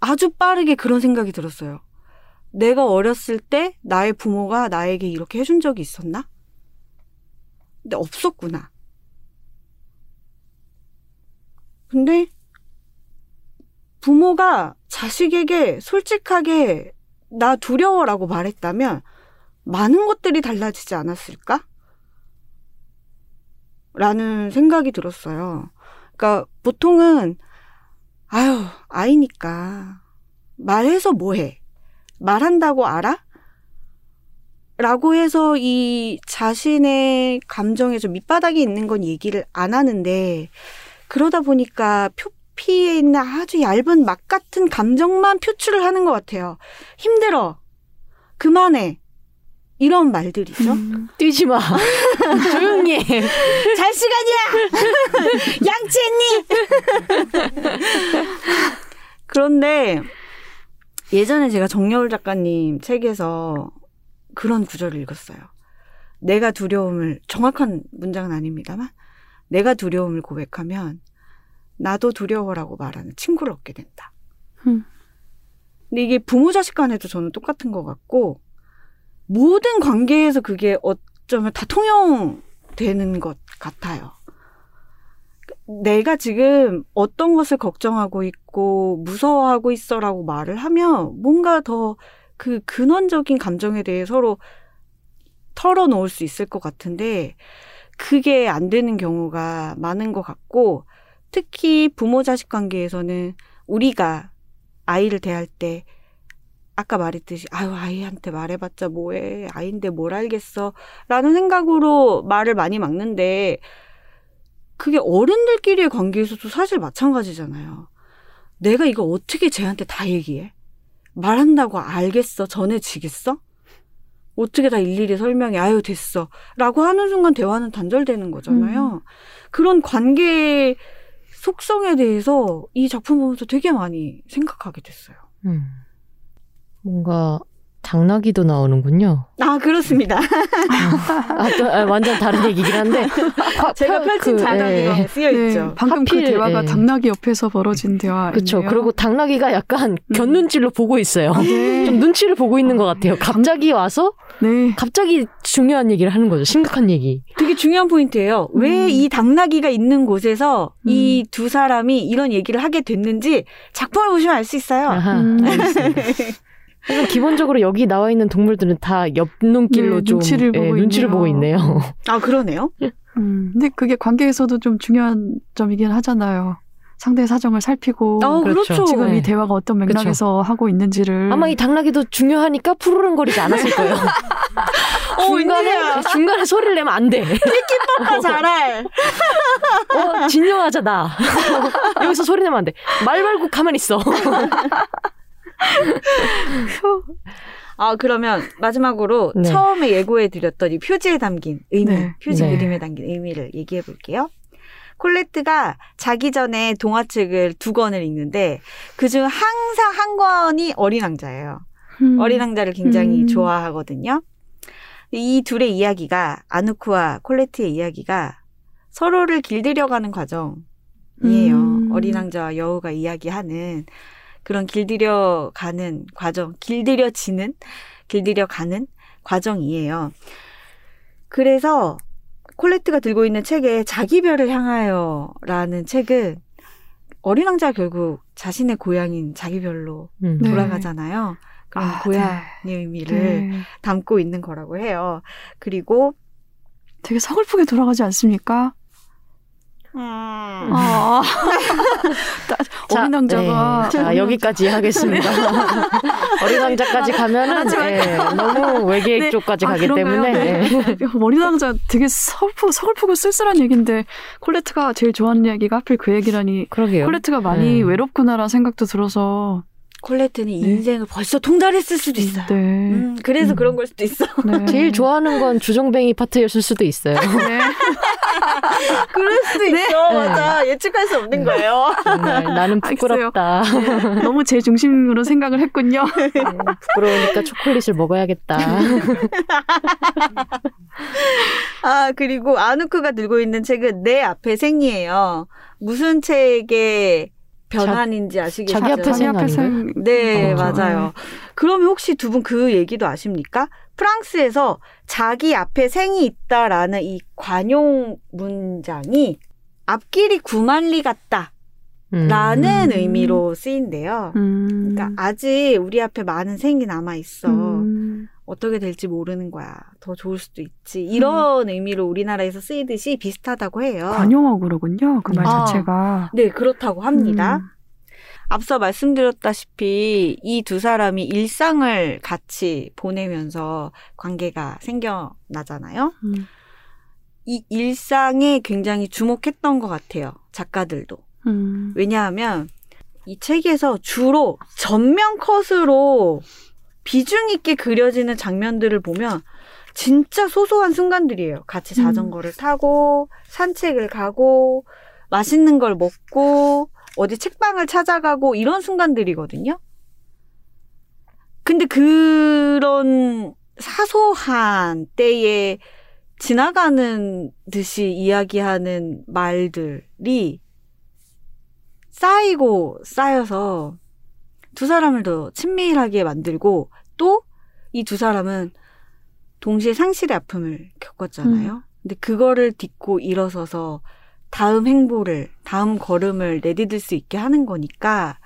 아주 빠르게 그런 생각이 들었어요. 내가 어렸을 때 나의 부모가 나에게 이렇게 해준 적이 있었나? 근데 없었구나. 근데 부모가 자식에게 솔직하게 나 두려워라고 말했다면 많은 것들이 달라지지 않았을까? 라는 생각이 들었어요. 그러니까 보통은 아유, 아이니까 말해서 뭐 해? 말한다고 알아? 라고 해서 이 자신의 감정에 좀 밑바닥에 있는 건 얘기를 안 하는데 그러다 보니까 표피에 있는 아주 얇은 막 같은 감정만 표출을 하는 것 같아요. 힘들어. 그만해. 이런 말들이죠. 음. 뛰지 마. [laughs] 조용히 해. 잘 시간이야! [laughs] 양치했니? [laughs] 그런데 예전에 제가 정여울 작가님 책에서 그런 구절을 읽었어요. 내가 두려움을, 정확한 문장은 아닙니다만, 내가 두려움을 고백하면 나도 두려워라고 말하는 친구를 얻게 된다. 음. 근데 이게 부모 자식 간에도 저는 똑같은 것 같고, 모든 관계에서 그게 어쩌면 다 통용되는 것 같아요. 내가 지금 어떤 것을 걱정하고 있고 무서워하고 있어라고 말을 하면 뭔가 더 그 근원적인 감정에 대해 서로 털어놓을 수 있을 것 같은데 그게 안 되는 경우가 많은 것 같고 특히 부모 자식 관계에서는 우리가 아이를 대할 때 아까 말했듯이 아유 아이한테 말해봤자 뭐해 아이인데 뭘 알겠어 라는 생각으로 말을 많이 막는데 그게 어른들끼리의 관계에서도 사실 마찬가지잖아요. 내가 이거 어떻게 쟤한테 다 얘기해? 말한다고 알겠어? 전해지겠어? 어떻게 다 일일이 설명해? 아유, 됐어. 라고 하는 순간 대화는 단절되는 거잖아요. 그런 관계의 속성에 대해서 이 작품 보면서 되게 많이 생각하게 됐어요. 음. 뭔가 당나귀도 나오는군요. 아, 그렇습니다. 아, 또, 아, 완전 다른 얘기긴 한데. 화- 제가 펴- 펼친 그, 자료가 예. 쓰여 네, 있죠. 방금 그 하필, 대화가 예. 당나귀 옆에서 벌어진 대화. 그쵸. 그리고 당나귀가 약간 곁눈질로 보고 있어요. 네. 좀 눈치를 보고 있는 것 같아요. 갑자기 와서 네. 갑자기 중요한 얘기를 하는 거죠. 심각한 얘기. 되게 중요한 포인트예요. 음. 왜이 당나귀가 있는 곳에서 음. 이두 사람이 이런 얘기를 하게 됐는지 작품을 보시면 알 수 있어요. [laughs] 그래서 기본적으로 여기 나와 있는 동물들은 다 옆 눈길로 네, 좀 눈치를 예, 보고 눈치를 있네요. 보고 있네요. 아 그러네요. [laughs] 음, 근데 그게 관계에서도 좀 중요한 점이긴 하잖아요. 상대의 사정을 살피고 어 그렇죠. 그렇죠. 지금 네. 이 대화가 어떤 맥락에서 하고 있는지를 아마 이 당나귀도 중요하니까 푸르릉거리지 않았을 거예요. [laughs] 어 중간에 웬일이야. 중간에 소리를 내면 안 돼. 아, [laughs] 잘할. 어, 진정하자 나. 여기서 소리 내면 안 돼. 말 말고 가만히 있어. 아 그러면 마지막으로 네. 처음에 예고해 드렸던 이 표지에 담긴 의미, 네. 표지 네. 그림에 담긴 의미를 얘기해 볼게요. 콜레트가 자기 전에 동화책을 두 권을 읽는데 그중 항상 한 권이 어린 왕자예요. 음, 어린 왕자를 굉장히 음. 좋아하거든요. 이 둘의 이야기가 아누크와 콜레트의 이야기가 서로를 길들여가는 과정이에요. 음. 어린 왕자와 여우가 이야기하는 그런 길들여 가는 과정, 길들여지는, 길들여 가는 과정이에요. 그래서 콜레트가 들고 있는 책에 자기 별을 향하여라는 책은 어린 왕자가 결국 자신의 고향인 자기 별로 음. 네. 돌아가잖아요. 그런 아, 고향의 의미를 네. 담고 있는 거라고 해요. 그리고 되게 서글프게 돌아가지 않습니까? 음, 아, [laughs] 자, 어린 왕자가 네. 자 여기까지 하겠습니다. [laughs] 어린 왕자까지 가면은 예, 너무 외계 네. 쪽까지 아, 가기 그런가요? 때문에 네. [laughs] 예. 어린 왕자 되게 서글프, 서글프고 쓸쓸한 얘기인데 콜레트가 제일 좋아하는 이야기가 하필 그 얘기라니 그러게요. 콜레트가 많이 네. 외롭구나라는 생각도 들어서 콜레트는 네. 인생을 벌써 통달했을 수도 있어요. 네. 음, 그래서 음. 그런 걸 수도 있어. 네. 제일 좋아하는 건 주정뱅이 파트였을 수도 있어요. 네. [laughs] 그럴 수도 있어. 맞아. 예측할 수 없는 거예요. 정말 나는 알겠어요. 부끄럽다. 너무 제 중심으로 생각을 했군요. 네, 부끄러우니까 초콜릿을 먹어야겠다. 아, 그리고 아누크가 들고 있는 책은 내 앞에 생이에요. 무슨 책의 변환인지 아시겠죠? 자기 앞에 자기 생 앞에 아닌가요? 생. 네, 어, 맞아요. 그러면 혹시 두 분 그 얘기도 아십니까? 프랑스에서 자기 앞에 생이 있다라는 이 관용 문장이 앞길이 구만리 같다. 음. 라는 음. 의미로 쓰인대요. 음. 그러니까 아직 우리 앞에 많은 생이 남아 있어. 음. 어떻게 될지 모르는 거야. 더 좋을 수도 있지. 이런 의미로 우리나라에서 쓰이듯이 비슷하다고 해요. 관용어구로군요. 그말 아. 자체가. 네, 그렇다고 합니다. 음. 앞서 말씀드렸다시피 이 두 사람이 일상을 같이 보내면서 관계가 생겨나잖아요. 음. 이 일상에 굉장히 주목했던 것 같아요. 작가들도. 음. 왜냐하면 이 책에서 주로 전면 컷으로 비중 있게 그려지는 장면들을 보면 진짜 소소한 순간들이에요. 같이 음. 자전거를 타고 산책을 가고 맛있는 걸 먹고 어디 책방을 찾아가고 이런 순간들이거든요. 근데 그런 사소한 때에 지나가는 듯이 이야기하는 말들이 쌓이고 쌓여서 두 사람을 더 친밀하게 만들고 또 이 두 사람은 동시에 상실의 아픔을 겪었잖아요. 근데 그거를 딛고 일어서서 다음 행보를, 다음 걸음을 내디딜 수 있게 하는 거니까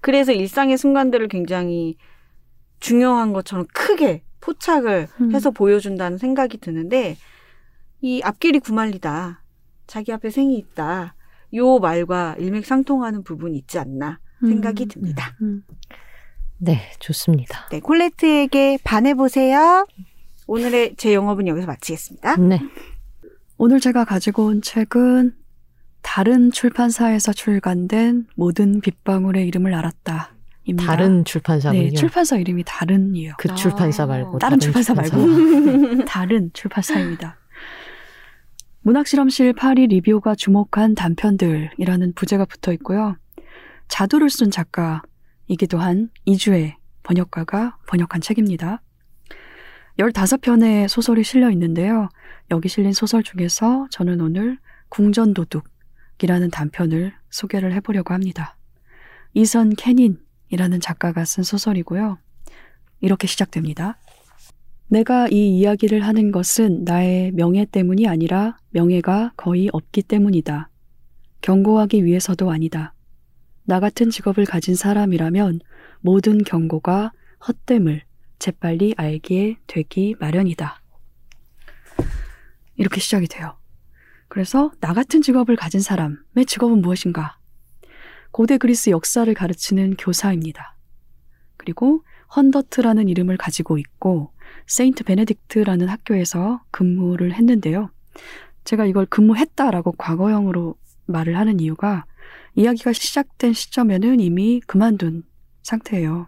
그래서 일상의 순간들을 굉장히 중요한 것처럼 크게 포착을 음. 해서 보여준다는 생각이 드는데 이 앞길이 구말리다. 자기 앞에 생이 있다. 요 말과 일맥상통하는 부분이 있지 않나 생각이 음. 듭니다. 음. 네, 좋습니다. 네, 콜레트에게 반해보세요. 오늘의 제 영업은 여기서 마치겠습니다. 네. 오늘 제가 가지고 온 책은 다른 출판사에서 출간된 모든 빗방울의 이름을 알았다. 입니다. 다른 출판사군요. 네, 출판사 이름이 다른이에요. 그 아. 출판사 말고 다른 출판사 말고 [laughs] [laughs] 다른 출판사입니다. 문학실험실 파리 리뷰가 주목한 단편들이라는 부제가 붙어 있고요. 자두를 쓴 작가이기도 한 이주의 번역가가 번역한 책입니다. 15편의 소설이 실려 있는데요. 여기 실린 소설 중에서 저는 오늘 궁전도둑 이라는 단편을 소개를 해보려고 합니다. 이선 캐닌이라는 작가가 쓴 소설이고요. 이렇게 시작됩니다. 내가 이 이야기를 하는 것은 나의 명예 때문이 아니라 명예가 거의 없기 때문이다. 경고하기 위해서도 아니다. 나 같은 직업을 가진 사람이라면 모든 경고가 헛됨을 재빨리 알게 되기 마련이다. 이렇게 시작이 돼요. 그래서 나 같은 직업을 가진 사람의 직업은 무엇인가? 고대 그리스 역사를 가르치는 교사입니다. 그리고 헌더트라는 이름을 가지고 있고 세인트 베네딕트라는 학교에서 근무를 했는데요. 제가 이걸 근무했다라고 과거형으로 말을 하는 이유가 이야기가 시작된 시점에는 이미 그만둔 상태예요.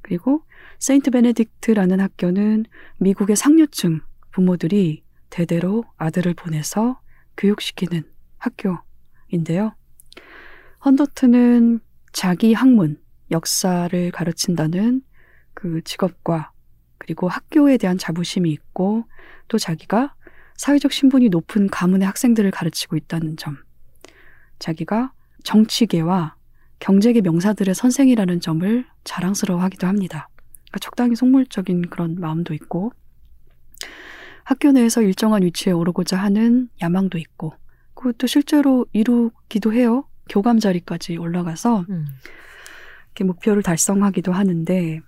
그리고 세인트 베네딕트라는 학교는 미국의 상류층 부모들이 대대로 아들을 보내서 교육시키는 학교인데요. 헌더트는 자기 학문, 역사를 가르친다는 그 직업과 그리고 학교에 대한 자부심이 있고 또 자기가 사회적 신분이 높은 가문의 학생들을 가르치고 있다는 점, 자기가 정치계와 경제계 명사들의 선생이라는 점을 자랑스러워하기도 합니다. 그러니까 적당히 속물적인 그런 마음도 있고 학교 내에서 일정한 위치에 오르고자 하는 야망도 있고 그것도 실제로 이루기도 해요. 교감 자리까지 올라가서 음. 이렇게 목표를 달성하기도 하는데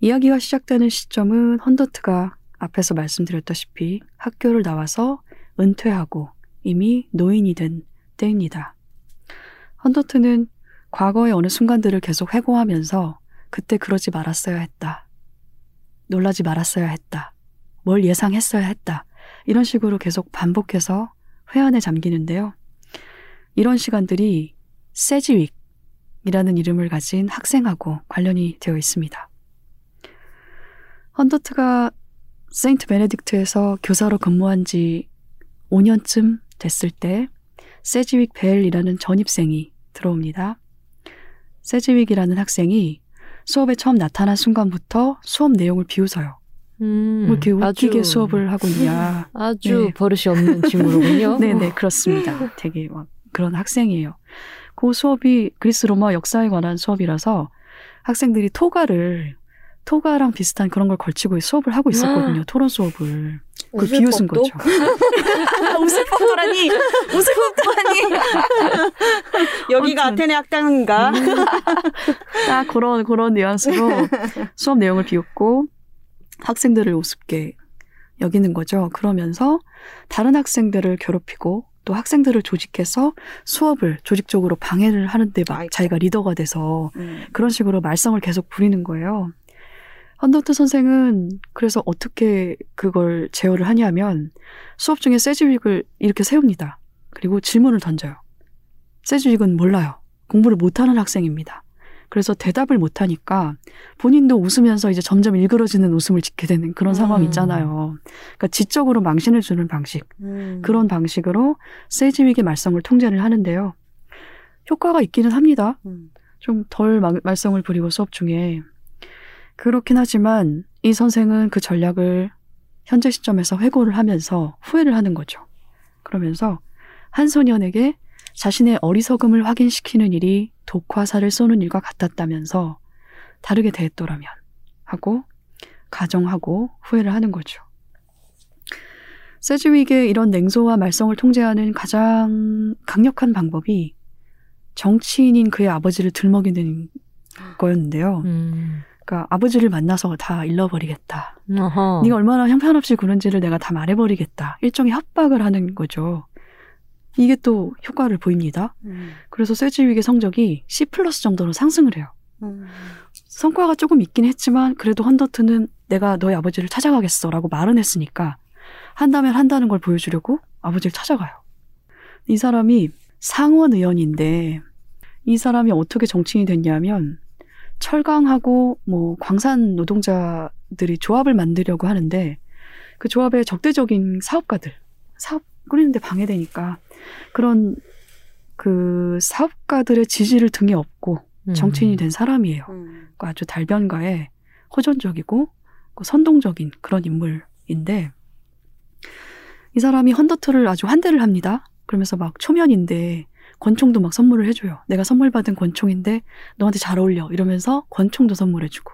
이야기가 시작되는 시점은 헌더트가 앞에서 말씀드렸다시피 학교를 나와서 은퇴하고 이미 노인이 된 때입니다. 헌더트는 과거의 어느 순간들을 계속 회고하면서 그때 그러지 말았어야 했다. 놀라지 말았어야 했다. 뭘 예상했어야 했다. 이런 식으로 계속 반복해서 회한에 잠기는데요. 이런 시간들이 세지윅이라는 이름을 가진 학생하고 관련이 되어 있습니다. 헌더트가 세인트 베네딕트에서 교사로 근무한 지 5년쯤 됐을 때 세지윅 벨이라는 전입생이 들어옵니다. 세지윅이라는 학생이 수업에 처음 나타난 순간부터 수업 내용을 비웃어요. 음, 뭐 이렇게 웃기게 아주- 수업을 하고 있냐. 아주 네. 버릇이 없는 친구로군요. [laughs] 네네, 그렇습니다. 되게 막 그런 학생이에요. 그 수업이 그리스 로마 역사에 관한 수업이라서 학생들이 토가를 토가랑 비슷한 그런 걸 걸치고 수업을 하고 있었거든요. 토론 수업을. 그 비웃은 법도? 거죠. 웃을 법도라니! 웃을 법도라니! 여기가 아무튼. 아테네 학당인가? 딱 그런, 그런 뉘앙스로 수업 내용을 비웃고 학생들을 우습게 여기는 거죠. 그러면서 다른 학생들을 괴롭히고 또 학생들을 조직해서 수업을 조직적으로 방해를 하는데 막 아이고. 자기가 리더가 돼서 음. 그런 식으로 말썽을 계속 부리는 거예요. 헌더트 선생은 그래서 어떻게 그걸 제어를 하냐면 수업 중에 세즈윅을 이렇게 세웁니다. 그리고 질문을 던져요. 세즈윅은 몰라요. 공부를 못하는 학생입니다. 그래서 대답을 못 하니까 본인도 웃으면서 이제 점점 일그러지는 웃음을 짓게 되는 그런 상황 음. 있잖아요. 그러니까 지적으로 망신을 주는 방식. 음. 그런 방식으로 세즈윅의 말썽을 통제를 하는데요. 효과가 있기는 합니다. 음. 좀덜 말썽을 부리고 수업 중에. 그렇긴 하지만 이 선생은 그 전략을 현재 시점에서 회고를 하면서 후회를 하는 거죠. 그러면서 한 소년에게 자신의 어리석음을 확인시키는 일이 독화살을 쏘는 일과 같았다면서 다르게 대했더라면 하고 가정하고 후회를 하는 거죠. 세즈윅의 이런 냉소와 말썽을 통제하는 가장 강력한 방법이 정치인인 그의 아버지를 들먹이는 거였는데요. 음. 그러니까 아버지를 만나서 다 잃어버리겠다. 어허. 네가 얼마나 형편없이 구는지를 내가 다 말해버리겠다. 일종의 협박을 하는 거죠. 이게 또 효과를 보입니다. 음. 그래서 세즈윅의 성적이 C 플러스 정도로 상승을 해요. 음. 성과가 조금 있긴 했지만 그래도 헌더트는 내가 너의 아버지를 찾아가겠어라고 말은 했으니까 한다면 한다는 걸 보여주려고 아버지를 찾아가요. 이 사람이 상원 의원인데 이 사람이 어떻게 정치인이 됐냐면 철강하고 뭐 광산 노동자들이 조합을 만들려고 하는데 그 조합의 적대적인 사업가들 사업 꾸리는데 방해되니까 그런 그 사업가들의 지지를 등에 업고 음. 정치인이 된 사람이에요. 음. 그러니까 아주 달변가에 호전적이고 그 선동적인 그런 인물인데 이 사람이 헌더트를 아주 환대를 합니다. 그러면서 막 초면인데 권총도 막 선물을 해줘요. 내가 선물 받은 권총인데 너한테 잘 어울려 이러면서 권총도 선물해주고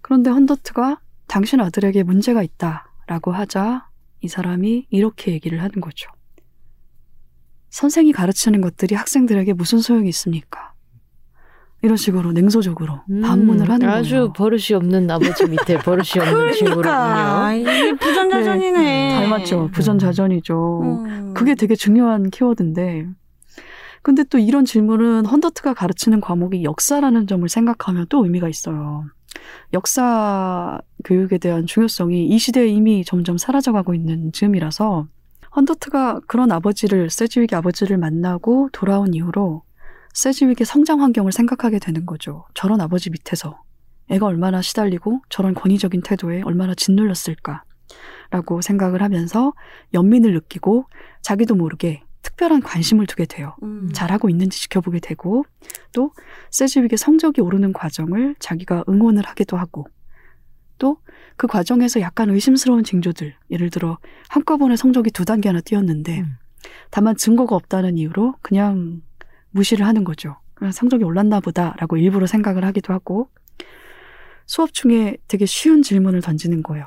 그런데 헌더트가 당신 아들에게 문제가 있다라고 하자 이 사람이 이렇게 얘기를 하는 거죠. 선생이 가르치는 것들이 학생들에게 무슨 소용이 있습니까? 이런 식으로 냉소적으로 음, 반문을 하는 아주 거예요. 버릇이 없는 아버지 밑에 버릇이 없는. [laughs] 그러니까 이게 부전자전이네. 닮았죠. 부전자전이죠. 음. 그게 되게 중요한 키워드인데. 근데 또 이런 질문은 헌더트가 가르치는 과목이 역사라는 점을 생각하면 또 의미가 있어요. 역사 교육에 대한 중요성이 이 시대에 이미 점점 사라져가고 있는 즈음이라서 헌더트가 그런 아버지를 세지윅의 아버지를 만나고 돌아온 이후로 세지윅의 성장 환경을 생각하게 되는 거죠. 저런 아버지 밑에서 애가 얼마나 시달리고 저런 권위적인 태도에 얼마나 짓눌렸을까 라고 생각을 하면서 연민을 느끼고 자기도 모르게 특별한 관심을 두게 돼요. 음. 잘하고 있는지 지켜보게 되고 또 세지윅의 성적이 오르는 과정을 자기가 응원을 하기도 하고 또 그 과정에서 약간 의심스러운 징조들 예를 들어 한꺼번에 성적이 두 단계나 뛰었는데 음. 다만 증거가 없다는 이유로 그냥 무시를 하는 거죠. 그냥 성적이 올랐나 보다라고 일부러 생각을 하기도 하고 수업 중에 되게 쉬운 질문을 던지는 거예요.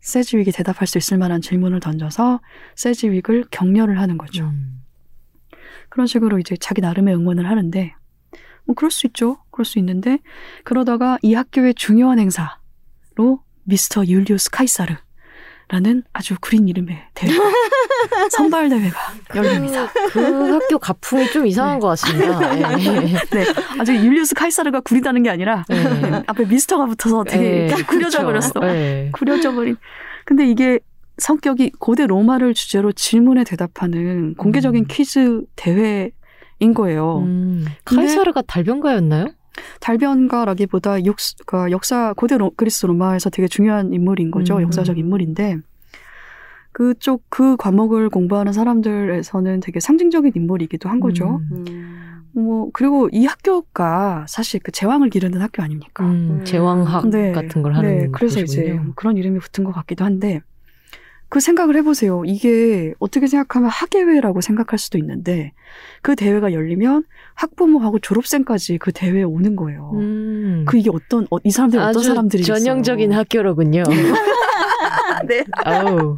세지윅이 대답할 수 있을 만한 질문을 던져서 세지윅을 격려를 하는 거죠. 음. 그런 식으로 이제 자기 나름의 응원을 하는데 뭐 그럴 수 있죠. 그럴 수 있는데 그러다가 이 학교의 중요한 행사 로 미스터 율리우스 카이사르라는 아주 구린 이름의 대회 [laughs] 선발 대회가 열립니다. 그 학교 가풍이 좀 이상한 네. 것 같습니다. 예. [laughs] 네, 아주 율리우스 카이사르가 구리다는 게 아니라 예. 앞에 미스터가 붙어서 되게 예, 구려져. 버렸어. 예. 구려져 버린. 근데 이게 성격이 고대 로마를 주제로 질문에 대답하는 공개적인 음. 퀴즈 대회인 거예요. 음, 카이사르가 달변가였나요? 달변가라기보다 역, 그 역사 고대 로, 그리스 로마에서 되게 중요한 인물인 거죠. 음. 역사적 인물인데 그쪽 그 과목을 공부하는 사람들에서는 되게 상징적인 인물이기도 한 거죠. 음, 음. 뭐 그리고 이 학교가 사실 그 제왕을 기르는 학교 아닙니까? 음, 음. 제왕학 네, 같은 걸 하는 네, 그래서 이제 곳이군요. 뭐 그런 이름이 붙은 것 같기도 한데 그 생각을 해보세요. 이게 어떻게 생각하면 학예회라고 생각할 수도 있는데 그 대회가 열리면 학부모하고 졸업생까지 그 대회에 오는 거예요. 음. 그 이게 어떤 어, 이 사람들이 어떤 사람들이 전형적인 학교로군요. [laughs] 네. 아우,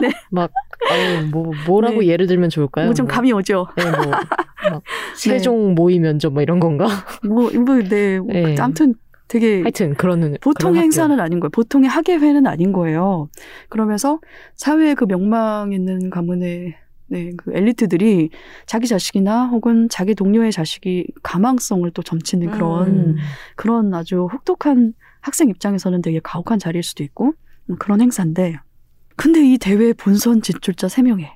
네. 막, 아우, 뭐, 뭐라고 네. 예를 들면 좋을까요? 뭐 좀 감이 오죠. 네, 뭐, 막, [laughs] 세종 모의 면접 뭐 이런 건가? 뭐, 뭐, 네. 뭐 네. 아무튼 되게 하여튼, 그런. 보통 그런 행사는 아닌 거예요. 보통의 학예회는 아닌 거예요. 그러면서 사회의 그 명망 있는 가문의 네, 그 엘리트들이 자기 자식이나 혹은 자기 동료의 자식이 가망성을 또 점치는 음. 그런 학교. 음. 그런 아주 혹독한 학생 입장에서는 되게 가혹한 자리일 수도 있고 음, 그런 행사인데 근데 이 대회 본선 진출자 3명에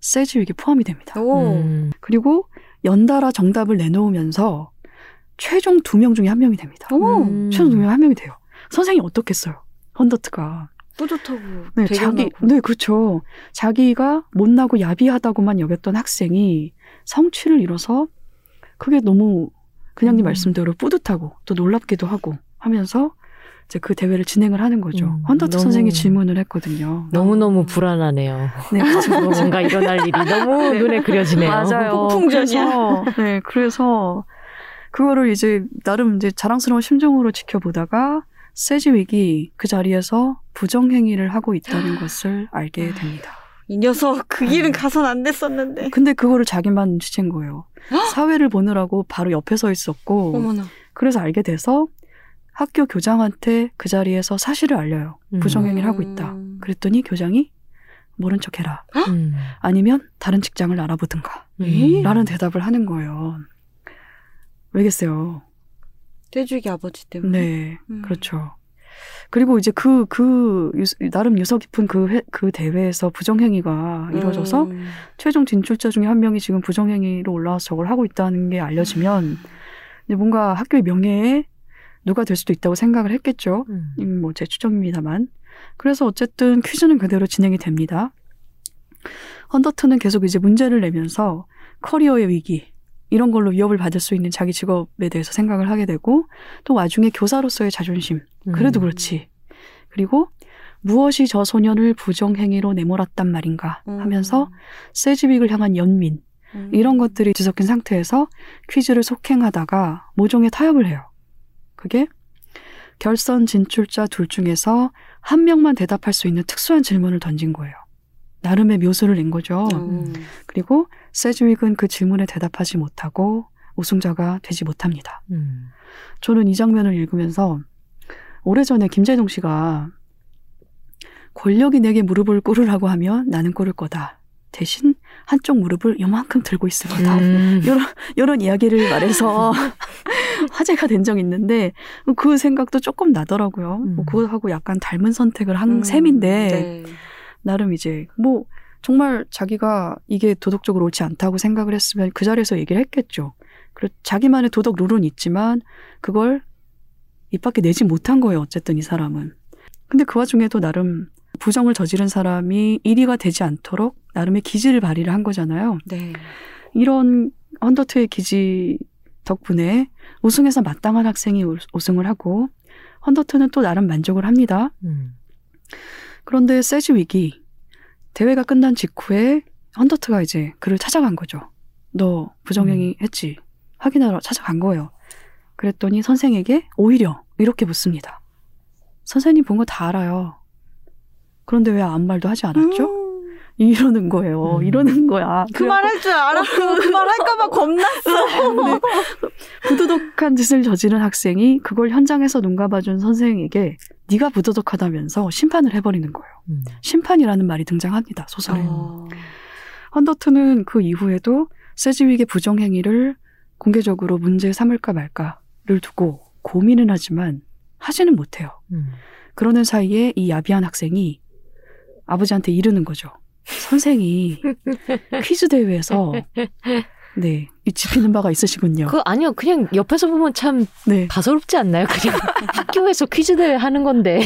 세지윅이 포함이 됩니다. 오. 음. 그리고 연달아 정답을 내놓으면서 최종 두 명 중에 한 명이 됩니다. 오. 음. 최종 두 명 한 명이 돼요. 선생님이 어떻겠어요? 헌더트가. 뿌듯하고 네. 자기, 네, 그렇죠. 자기가 못나고 야비하다고만 여겼던 학생이 성취를 이뤄서 그게 너무 그냥님 음. 말씀대로 뿌듯하고 또 놀랍기도 하고 하면서 이제 그 대회를 진행을 하는 거죠. 음, 너무- 선생이 질문을 했거든요. 너무너무 불안하네요. 네, 그렇죠. [laughs] 뭔가 일어날 일이 너무 네. 눈에 그려지네요. 맞아요. 폭풍전이야. 그래서, 네, 그래서 그거를 이제 나름 이제 자랑스러운 심정으로 지켜보다가 세지윅이 그 자리에서 부정 행위를 하고 있다는 것을 알게 됩니다. 이 녀석 그 길은 음. 가선 안 됐었는데. 근데 그거를 자기만 눈치챈 거예요. 사회를 보느라고 바로 옆에 서 있었고 어머나. 그래서 알게 돼서 학교 교장한테 그 자리에서 사실을 알려요. 음. 부정행위를 하고 있다. 음. 그랬더니 교장이 모른 척 해라. 음. 아니면 다른 직장을 알아보든가. 음. 라는 대답을 하는 거예요. 왜겠어요? 돼지기 아버지 때문에. 네, 음. 그렇죠. 그리고 이제 그, 그, 유- 나름 유서 깊은 그, 회- 그 대회에서 부정행위가 이루어져서 음. 최종 진출자 중에 한 명이 지금 부정행위로 올라와서 저걸 하고 있다는 게 알려지면 이제 뭔가 학교의 명예에 누가 될 수도 있다고 생각을 했겠죠. 음. 음, 뭐 제 추정입니다만. 그래서 어쨌든 퀴즈는 그대로 진행이 됩니다. 헌더트는 계속 이제 문제를 내면서 커리어의 위기 이런 걸로 위협을 받을 수 있는 자기 직업에 대해서 생각을 하게 되고 또 와중에 교사로서의 자존심 그래도 음. 그렇지. 그리고 무엇이 저 소년을 부정행위로 내몰았단 말인가 음. 하면서 세지윅을 향한 연민 음. 이런 것들이 뒤섞인 상태에서 퀴즈를 속행하다가 모종의 타협을 해요. 그게 결선 진출자 둘 중에서 한 명만 대답할 수 있는 특수한 질문을 던진 거예요. 나름의 묘수를 낸 거죠. 음. 그리고 세즈윅은 그 질문에 대답하지 못하고 우승자가 되지 못합니다. 음. 저는 이 장면을 읽으면서 오래전에 김재동 씨가 권력이 내게 무릎을 꿇으라고 하면 나는 꿇을 거다. 대신 한쪽 무릎을 요만큼 들고 있을 거다. 음. 이런, 이런 이야기를 말해서 [laughs] 화제가 된 적이 있는데 그 생각도 조금 나더라고요. 음. 뭐 그거하고 약간 닮은 선택을 한 음, 셈인데 네. 나름 이제 뭐 정말 자기가 이게 도덕적으로 옳지 않다고 생각을 했으면 그 자리에서 얘기를 했겠죠. 그리고 자기만의 도덕 룰은 있지만 그걸 입 밖에 내지 못한 거예요. 어쨌든 이 사람은. 근데 그 와중에도 나름 부정을 저지른 사람이 1위가 되지 않도록 나름의 기지를 발휘를 한 거잖아요. 네. 이런 헌더트의 기지 덕분에 우승해서 마땅한 학생이 우- 우승을 하고 헌더트는 또 나름 만족을 합니다. 음. 그런데 위기 대회가 끝난 직후에 헌더트가 이제 그를 찾아간 거죠. 너 부정행위 했지? 확인하러 찾아간 거예요. 그랬더니 선생에게 오히려 이렇게 묻습니다. 선생님 본 거 다 알아요. 그런데 왜 아무 말도 하지 않았죠? 음, 이러는 거예요. 음. 이러는 거야. 그 말 할 줄 알았고 [laughs] 그말 할까봐 겁났어. 근데 부도덕한 짓을 저지른 학생이 그걸 현장에서 눈 감아준 선생에게 네가 부도덕하다면서 심판을 해버리는 거예요. 음. 심판이라는 말이 등장합니다. 소설에. 어. 헌더트는 그 이후에도 세즈윅의 부정행위를 공개적으로 문제 삼을까 말까를 두고 고민은 하지만 하지는 못해요. 음. 그러는 사이에 이 야비한 학생이 아버지한테 이르는 거죠. 선생이 [laughs] 퀴즈 대회에서 네, 이 짚히는 바가 있으시군요. 그 아니요 그냥 옆에서 보면 참 네, 가소롭지 않나요? 그냥 [laughs] 학교에서 퀴즈 대회 하는 건데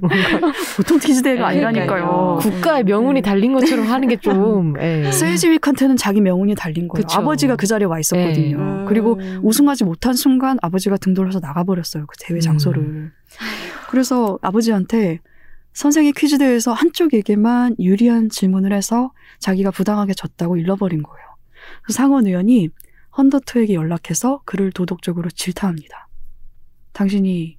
뭔가 [laughs] 보통 퀴즈 대회가. 아니라니까요. 국가의 명운이 달린 것처럼 하는 게 좀. 예. 세즈윅한테는 자기 명운이 달린 거예요. 그쵸. 아버지가 그 자리에 와 있었거든요. 음. 그리고 우승하지 못한 순간 아버지가 등 돌려서 나가버렸어요. 그 대회 장소를. 그래서 아버지한테 선생이 퀴즈 대회에서 한쪽에게만 유리한 질문을 해서 자기가 부당하게 졌다고 일러버린 거예요. 그 상원 의원이 헌더트에게 연락해서 그를 도덕적으로 질타합니다. 당신이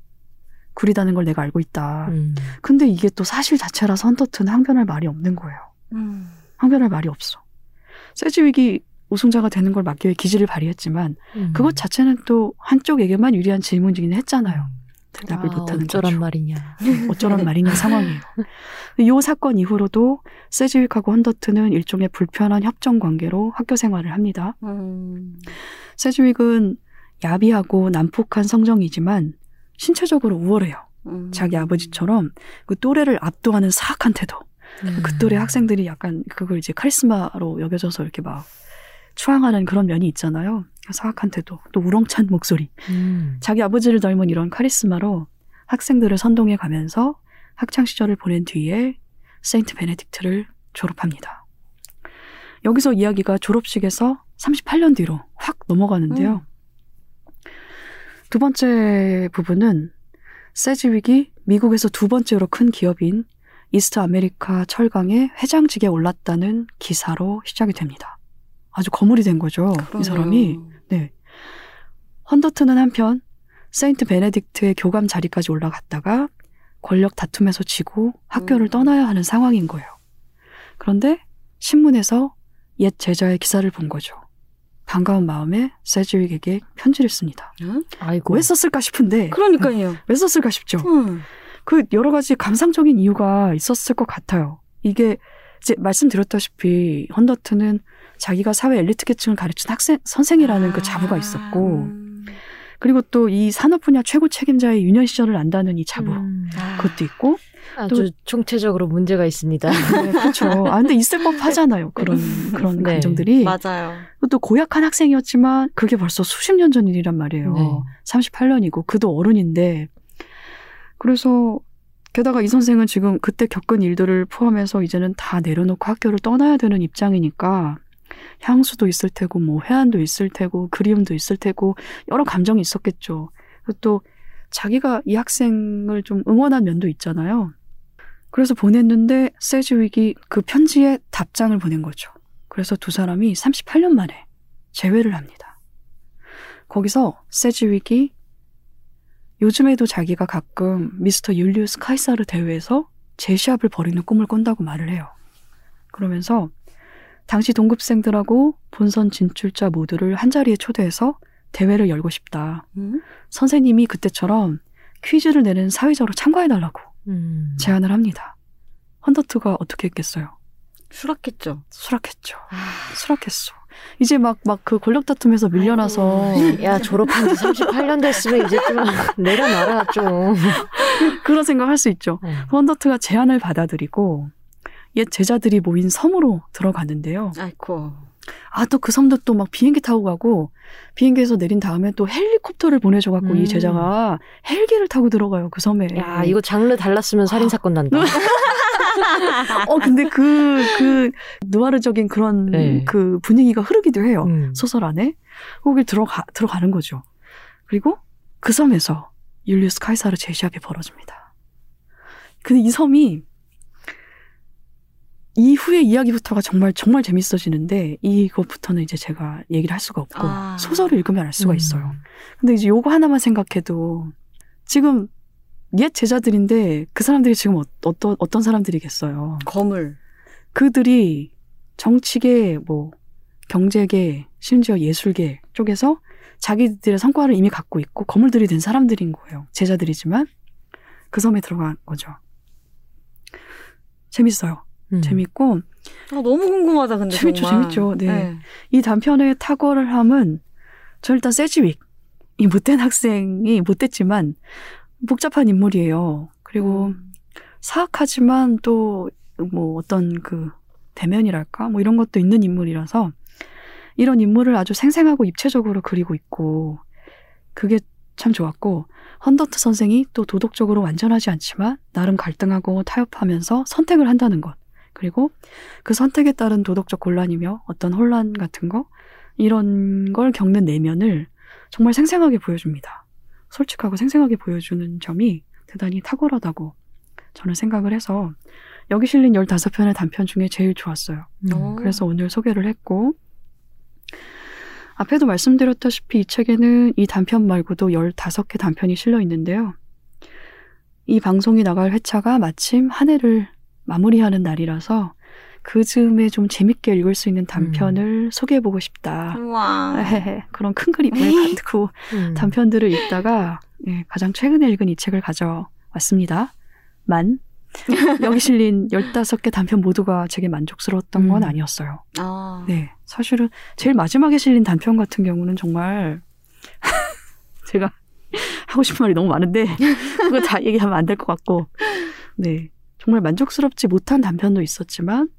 구리다는 걸 내가 알고 있다. 음. 근데 이게 또 사실 자체라서 헌더트는 항변할 말이 없는 거예요. 음. 항변할 말이 없어. 세즈윅이 우승자가 되는 걸 막기 위해 기지를 발휘했지만 음. 그것 자체는 또 한쪽에게만 유리한 질문이긴 했잖아요. 대답을 아, 못하는 어쩌란 거죠. 말이냐. [laughs] 어쩌란 말이냐 상황이에요. 이 사건 이후로도 세즈윅하고 헌더트는 일종의 불편한 협정 관계로 학교 생활을 합니다. 음. 세즈윅은 야비하고 난폭한 성정이지만 신체적으로 우월해요. 음. 자기 아버지처럼 그 또래를 압도하는 사악한 태도. 음. 그 또래 학생들이 약간 그걸 이제 카리스마로 여겨져서 이렇게 막 추앙하는 그런 면이 있잖아요. 사악한 태도, 또 우렁찬 목소리. 음. 자기 아버지를 닮은 이런 카리스마로 학생들을 선동해 가면서 학창 시절을 보낸 뒤에 세인트 베네딕트를 졸업합니다. 여기서 이야기가 졸업식에서 38년 뒤로 확 넘어가는데요. 두 번째 부분은 세즈윅이 미국에서 두 번째로 큰 기업인 이스트 아메리카 철강의 회장직에 올랐다는 기사로 시작이 됩니다. 아주 거물이 된 거죠. 이 사람이. 네. 헌더트는 한편 세인트 베네딕트의 교감 자리까지 올라갔다가 권력 다툼에서 지고 학교를 음. 떠나야 하는 상황인 거예요. 그런데 신문에서 옛 제자의 기사를 본 거죠. 반가운 마음에 세즈윅에게 편지를 씁니다. 아이고. 왜 썼을까 싶은데 그러니까요. [laughs] 왜 썼을까 싶죠. 음. 그 여러 가지 감상적인 이유가 있었을 것 같아요. 이게 이제 말씀드렸다시피 헌더트는 자기가 사회 엘리트 계층을 가르친 학생 선생이라는 그 자부가 있었고 음. 그리고 또 이 산업 분야 최고 책임자의 유년 시절을 안다는 이 자부 음. 그것도 있고 아주 총체적으로 문제가 있습니다. 네, 그렇죠. 아 근데 있을 법하잖아요. 그런 그런 네. 감정들이 맞아요. 또 고약한 학생이었지만 그게 벌써 수십 년 전 일이란 말이에요. 네. 38년이고 그도 어른인데 그래서 게다가 이 선생은 지금 그때 겪은 일들을 포함해서 이제는 다 내려놓고 학교를 떠나야 되는 입장이니까 향수도 있을 테고 뭐 회한도 있을 테고 그리움도 있을 테고 여러 감정이 있었겠죠. 또 자기가 이 학생을 좀 응원한 면도 있잖아요. 그래서 보냈는데 세즈윅이 그 편지에 답장을 보낸 거죠. 그래서 두 사람이 38년 만에 재회를 합니다. 거기서 세즈윅이 요즘에도 자기가 가끔 미스터 율리우스 카이사르 대회에서 제시합을 벌이는 꿈을 꾼다고 말을 해요. 그러면서 당시 동급생들하고 본선 진출자 모두를 한자리에 초대해서 대회를 열고 싶다. 음? 선생님이 그때처럼 퀴즈를 내는 사회자로 참가해달라고 음. 제안을 합니다. 헌더트가 어떻게 했겠어요? 수락했죠. 수락했죠. 아, 수락했어. 이제 막, 막 그 권력 다툼에서 밀려나서 야 졸업한 지 38년 됐으면 이제 좀 [laughs] 내려놔라 좀. 그런 생각 할 수 있죠. 네. 헌더트가 제안을 받아들이고 옛 제자들이 모인 섬으로 들어가는데요. 아이고. 아, 또 그 섬도 또 막 비행기 타고 가고, 비행기에서 내린 다음에 또 헬리콥터를 보내줘갖고 음. 이 제자가 헬기를 타고 들어가요, 그 섬에. 야 이거 장르 달랐으면 살인 사건 난다. [laughs] 어, 근데 그, 그, 누아르적인 그런 네. 그 분위기가 흐르기도 해요. 음. 소설 안에. 거기 들어가, 들어가는 거죠. 그리고 그 섬에서 율리우스 카이사르 제시합이 벌어집니다. 근데 이 섬이 이후의 이야기부터가 정말 정말 재밌어지는데 이것부터는 이제 제가 얘기를 할 수가 없고 아. 소설을 읽으면 알 수가 음. 있어요. 근데 이제 요거 하나만 생각해도 지금 옛 제자들인데 그 사람들이 지금 어, 어떤 어떤 사람들이겠어요. 거물. 그들이 정치계, 뭐 경제계, 심지어 예술계 쪽에서 자기들의 성과를 이미 갖고 있고 거물들이 된 사람들인 거예요. 제자들이지만 그 섬에 들어간 거죠. 재밌어요. 음. 재밌고 아, 너무 궁금하다, 근데. 재밌죠, 정말. 재밌죠. 네. 이 단편의 탁월함은 저 일단 세지윅 이 못된 학생이 못됐지만 복잡한 인물이에요. 그리고 음. 사악하지만 또 뭐 어떤 그 대면이랄까 뭐 이런 것도 있는 인물이라서 이런 인물을 아주 생생하고 입체적으로 그리고 있고 그게 참 좋았고 헌더트 선생이 또 도덕적으로 완전하지 않지만 나름 갈등하고 타협하면서 선택을 한다는 것 그리고 그 선택에 따른 도덕적 곤란이며 어떤 혼란 같은 거 이런 걸 겪는 내면을 정말 생생하게 보여줍니다. 솔직하고 생생하게 보여주는 점이 대단히 탁월하다고 저는 생각을 해서 여기 실린 15편의 단편 중에 제일 좋았어요. 어. 그래서 오늘 소개를 했고 앞에도 말씀드렸다시피 이 책에는 이 단편 말고도 15개 단편이 실려 있는데요. 이 방송이 나갈 회차가 마침 한 해를 마무리하는 날이라서 그 즈음에 좀 재밌게 읽을 수 있는 단편을 소개해보고 싶다. 우와. [laughs] 그런 큰 그림을 갖고 음. 단편들을 읽다가 예, 가장 최근에 읽은 이 책을 가져왔습니다. 만 [laughs] 여기 실린 15개 단편 모두가 제게 만족스러웠던 건 음. 아니었어요. 아. 네. 사실은 제일 마지막에 실린 단편 같은 경우는 정말 [laughs] 제가 하고 싶은 말이 너무 많은데 그거 다 얘기하면 안 될 것 같고 네. 정말 만족스럽지 못한 단편도 있었지만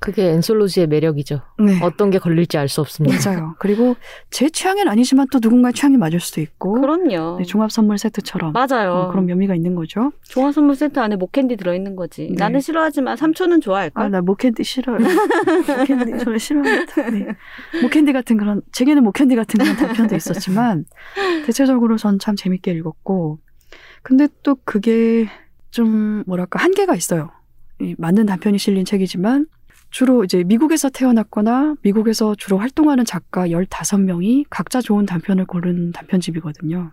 그게 엔솔로지의 매력이죠. 네. 어떤 게 걸릴지 알 수 없습니다. 맞아요. 그리고 제 취향은 아니지만 또 누군가의 취향이 맞을 수도 있고 그럼요. 네, 종합 선물 세트처럼 맞아요. 어, 그런 묘미가 있는 거죠. 종합 선물 세트 안에 목캔디 들어있는 거지. 네. 나는 싫어하지만 삼촌은 좋아할걸? 아, 나 모캔디 싫어요. 모캔디 저는 싫어합니다. 네. 모캔디 같은 그런 제게는 모캔디 같은 그런 단편도 있었지만 대체적으로 전 참 재밌게 읽었고 근데 또 그게 좀 뭐랄까 한계가 있어요. 이 맞는 단편이 실린 책이지만 주로 이제 미국에서 태어났거나 미국에서 주로 활동하는 작가 15명이 각자 좋은 단편을 고른 단편집이거든요.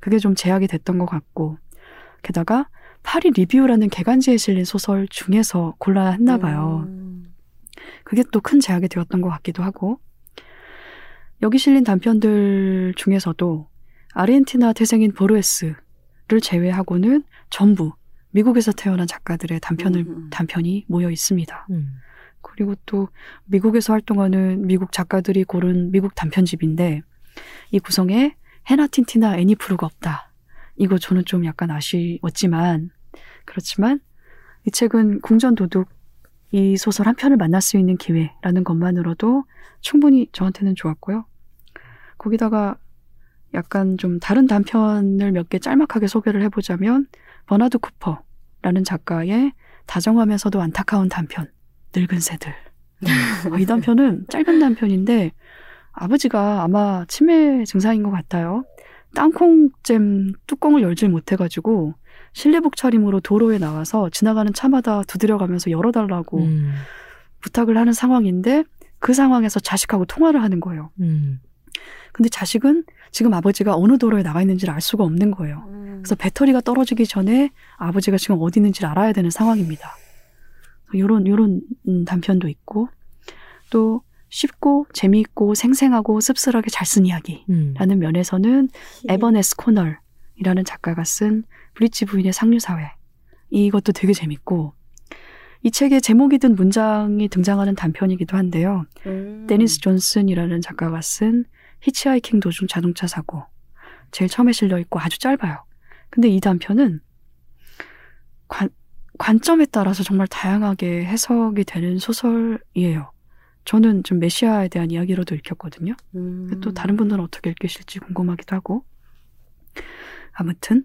그게 좀 제약이 됐던 것 같고 게다가 파리 리뷰라는 개간지에 실린 소설 중에서 골라야 했나 봐요. 음. 그게 또 큰 제약이 되었던 것 같기도 하고 여기 실린 단편들 중에서도 아르헨티나 태생인 보르에스를 제외하고는 전부 미국에서 태어난 작가들의 단편을 음, 음. 단편이 모여 있습니다. 음. 그리고 또 미국에서 활동하는 미국 작가들이 고른 미국 단편집인데 이 구성에 헤나 틴티나 애니 프루가 없다. 이거 저는 좀 약간 아쉬웠지만 그렇지만 이 책은 궁전 도둑 이 소설 한 편을 만날 수 있는 기회라는 것만으로도 충분히 저한테는 좋았고요. 거기다가 약간 좀 다른 단편을 몇 개 짤막하게 소개를 해보자면 버나드 쿠퍼라는 작가의 다정하면서도 안타까운 단편 늙은 새들. 어, 이 단편은 짧은 단편인데 아버지가 아마 치매 증상인 것 같아요. 땅콩잼 뚜껑을 열질 못해가지고 실내복 차림으로 도로에 나와서 지나가는 차마다 두드려가면서 열어달라고 음. 부탁을 하는 상황인데 그 상황에서 자식하고 통화를 하는 거예요. 음. 근데 자식은 지금 아버지가 어느 도로에 나가 있는지를 알 수가 없는 거예요. 음. 그래서 배터리가 떨어지기 전에 아버지가 지금 어디 있는지를 알아야 되는 상황입니다. 요런, 요런 음, 단편도 있고, 또, 쉽고 재미있고 생생하고 씁쓸하게 잘 쓴 이야기라는 음. 면에서는 에버네스 코널이라는 작가가 쓴 브릿지 부인의 상류사회 이것도 되게 재밌고 이 책의 제목이 든 문장이 등장하는 단편이기도 한데요. 음. 데니스 존슨이라는 작가가 쓴 히치하이킹 도중 자동차 사고 제일 처음에 실려 있고 아주 짧아요. 근데 이 단편은 관, 관점에 따라서 정말 다양하게 해석이 되는 소설이에요. 저는 좀 메시아에 대한 이야기로도 읽혔거든요. 음. 또 다른 분들은 어떻게 읽으실지 궁금하기도 하고. 아무튼.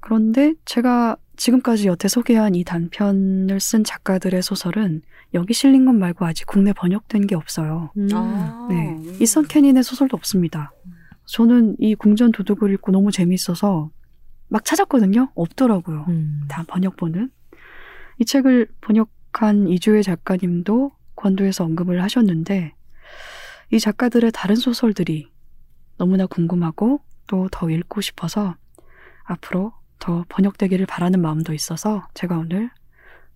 그런데 제가 지금까지 여태 소개한 이 단편을 쓴 작가들의 소설은 여기 실린 것 말고 아직 국내 번역된 게 없어요. 음. 아. 네. 이선 캐닌의 소설도 없습니다. 저는 이 궁전 도둑을 읽고 너무 재밌어서 막 찾았거든요. 없더라고요. 음. 다 번역본은. 이 책을 번역한 이주혜 작가님도 권도에서 언급을 하셨는데 이 작가들의 다른 소설들이 너무나 궁금하고 또 더 읽고 싶어서 앞으로 더 번역되기를 바라는 마음도 있어서 제가 오늘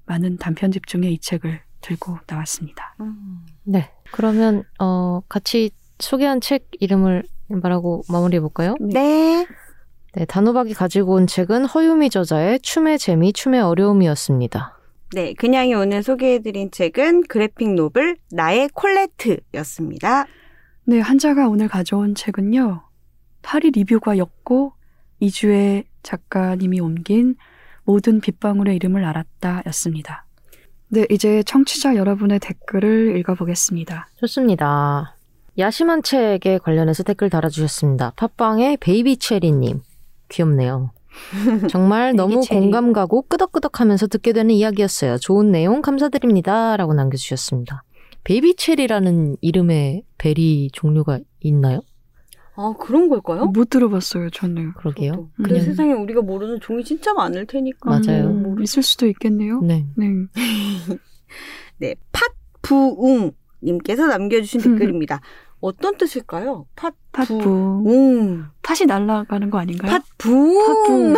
많은 단편집 중에 이 책을 들고 나왔습니다. 음. 네. 그러면 어 같이 소개한 책 이름을 말하고 마무리해 볼까요? 네. 네, 단호박이 가지고 온 책은 허유미 저자의 춤의 재미, 춤의 어려움이었습니다. 네, 그냥이 오늘 소개해드린 책은 그래픽 노블 나의 콜레트였습니다. 네, 한자가 오늘 가져온 책은요. 파리 리뷰가 엮고 이주혜 작가님이 옮긴 모든 빗방울의 이름을 알았다 였습니다. 네, 이제 청취자 여러분의 댓글을 읽어보겠습니다. 좋습니다. 야심한 책에 관련해서 댓글 달아주셨습니다. 팟빵의 베이비 체리님. 귀엽네요. [laughs] 정말 너무 체리. 공감 가고 끄덕끄덕 하면서 듣게 되는 이야기였어요. 좋은 내용 감사드립니다. 라고 남겨주셨습니다. 베이비 체리라는 이름의 베리 종류가 있나요? 아, 그런 걸까요? 못 들어봤어요, 저는. 그러게요. 저도. 근데 그냥- 세상에 우리가 모르는 종이 진짜 많을 테니까. 맞아요. 음, 있을 수도 있겠네요. 네. 네. [laughs] 네, 팥부웅 님께서 남겨주신 음. 댓글입니다. 어떤 뜻일까요? 팥, 팥부. 웅. 팥이 날아가는 거 아닌가요? 팥부웅.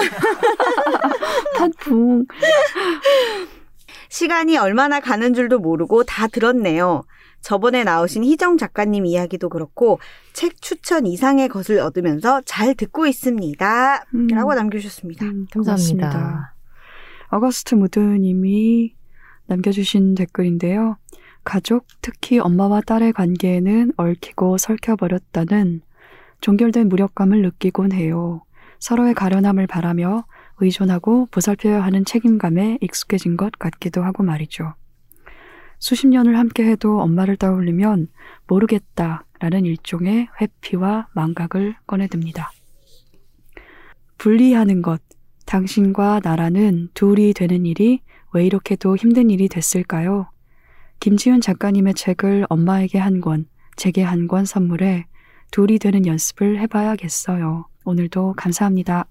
팥부. [laughs] 시간이 얼마나 가는 줄도 모르고 다 들었네요. 저번에 나오신 희정 작가님 이야기도 그렇고 책 추천 이상의 것을 얻으면서 잘 듣고 있습니다. 음. 라고 남겨주셨습니다. 음, 감사합니다. 고맙습니다. 어거스트 무드님이 남겨주신 댓글인데요. 가족, 특히 엄마와 딸의 관계에는 얽히고 설켜버렸다는 종결된 무력감을 느끼곤 해요. 서로의 가련함을 바라며 의존하고 보살펴야 하는 책임감에 익숙해진 것 같기도 하고 말이죠. 수십 년을 함께 해도 엄마를 떠올리면 모르겠다라는 일종의 회피와 망각을 꺼내듭니다. 분리하는 것, 당신과 나라는 둘이 되는 일이 왜 이렇게도 힘든 일이 됐을까요? 김지훈 작가님의 책을 엄마에게 한 권, 제게 한 권 선물해 둘이 되는 연습을 해봐야겠어요. 오늘도 감사합니다.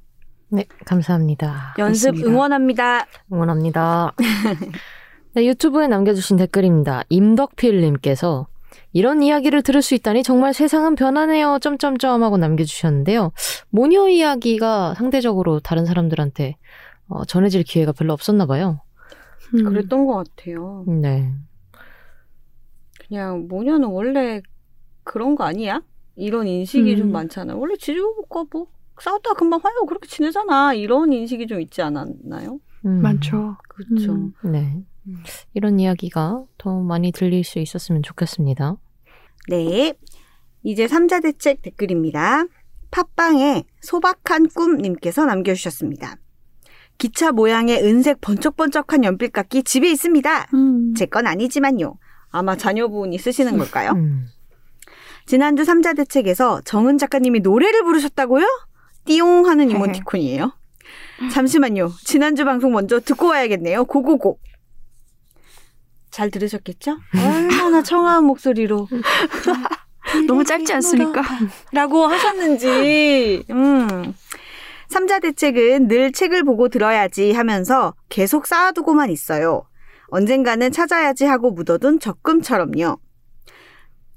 네, 감사합니다. 연습 고맙습니다. 응원합니다. 응원합니다. [laughs] 네, 유튜브에 남겨주신 댓글입니다. 임덕필님께서 이런 이야기를 들을 수 있다니 정말 세상은 변하네요. 점점점 하고 남겨주셨는데요. 모녀 이야기가 상대적으로 다른 사람들한테 어, 전해질 기회가 별로 없었나 봐요. 음, 그랬던 것 같아요. 네. 그냥 모녀는 원래 그런 거 아니야? 이런 인식이 음. 좀 많잖아요. 원래 지주가 뭐 싸웠다 금방 화해하고 그렇게 지내잖아. 이런 인식이 좀 있지 않았나요? 음, 많죠. 그렇죠. 음. 네. 음. 이런 이야기가 더 많이 들릴 수 있었으면 좋겠습니다. 네. 이제 삼자대책 댓글입니다. 팟빵에 소박한 꿈님께서 남겨주셨습니다. 기차 모양의 은색 번쩍번쩍한 연필깎이 집에 있습니다. 음. 제건 아니지만요. 아마 자녀분이 쓰시는 걸까요? 음. 지난주 삼자대책에서 정은 작가님이 노래를 부르셨다고요? 띠용 하는 [laughs] 이모티콘이에요. 잠시만요. 지난주 방송 먼저 듣고 와야겠네요. 고고고. 잘 들으셨겠죠? 얼마나 청아한 목소리로 [laughs] 너무 짧지 않습니까? 라고 하셨는지. 음. 삼자 대책은 늘 책을 보고 들어야지 하면서 계속 쌓아두고만 있어요. 언젠가는 찾아야지 하고 묻어둔 적금처럼요.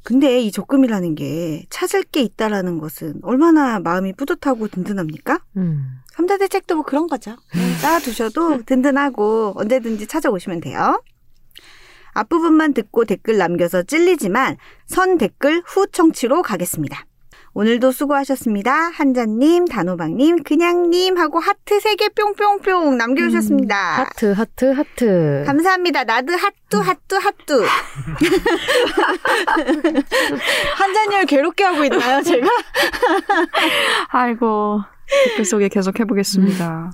근데 이 적금이라는 게 찾을 게 있다라는 것은 얼마나 마음이 뿌듯하고 든든합니까? 음. 삼자 대책도 뭐 그런 거죠. 음, 쌓아두셔도 든든하고 언제든지 찾아오시면 돼요. 앞부분만 듣고 댓글 남겨서 찔리지만 선 댓글 후 청취로 가겠습니다. 오늘도 수고하셨습니다. 한자님, 단호박님, 그냥님 하고 하트 3개 뿅뿅뿅 남겨주셨습니다. 하트, 하트, 하트. 감사합니다. 나드 하뚜 하뚜 하뚜. [laughs] 한자님을 괴롭게 하고 있나요, 제가? [laughs] 아이고 댓글 소개 계속 해보겠습니다.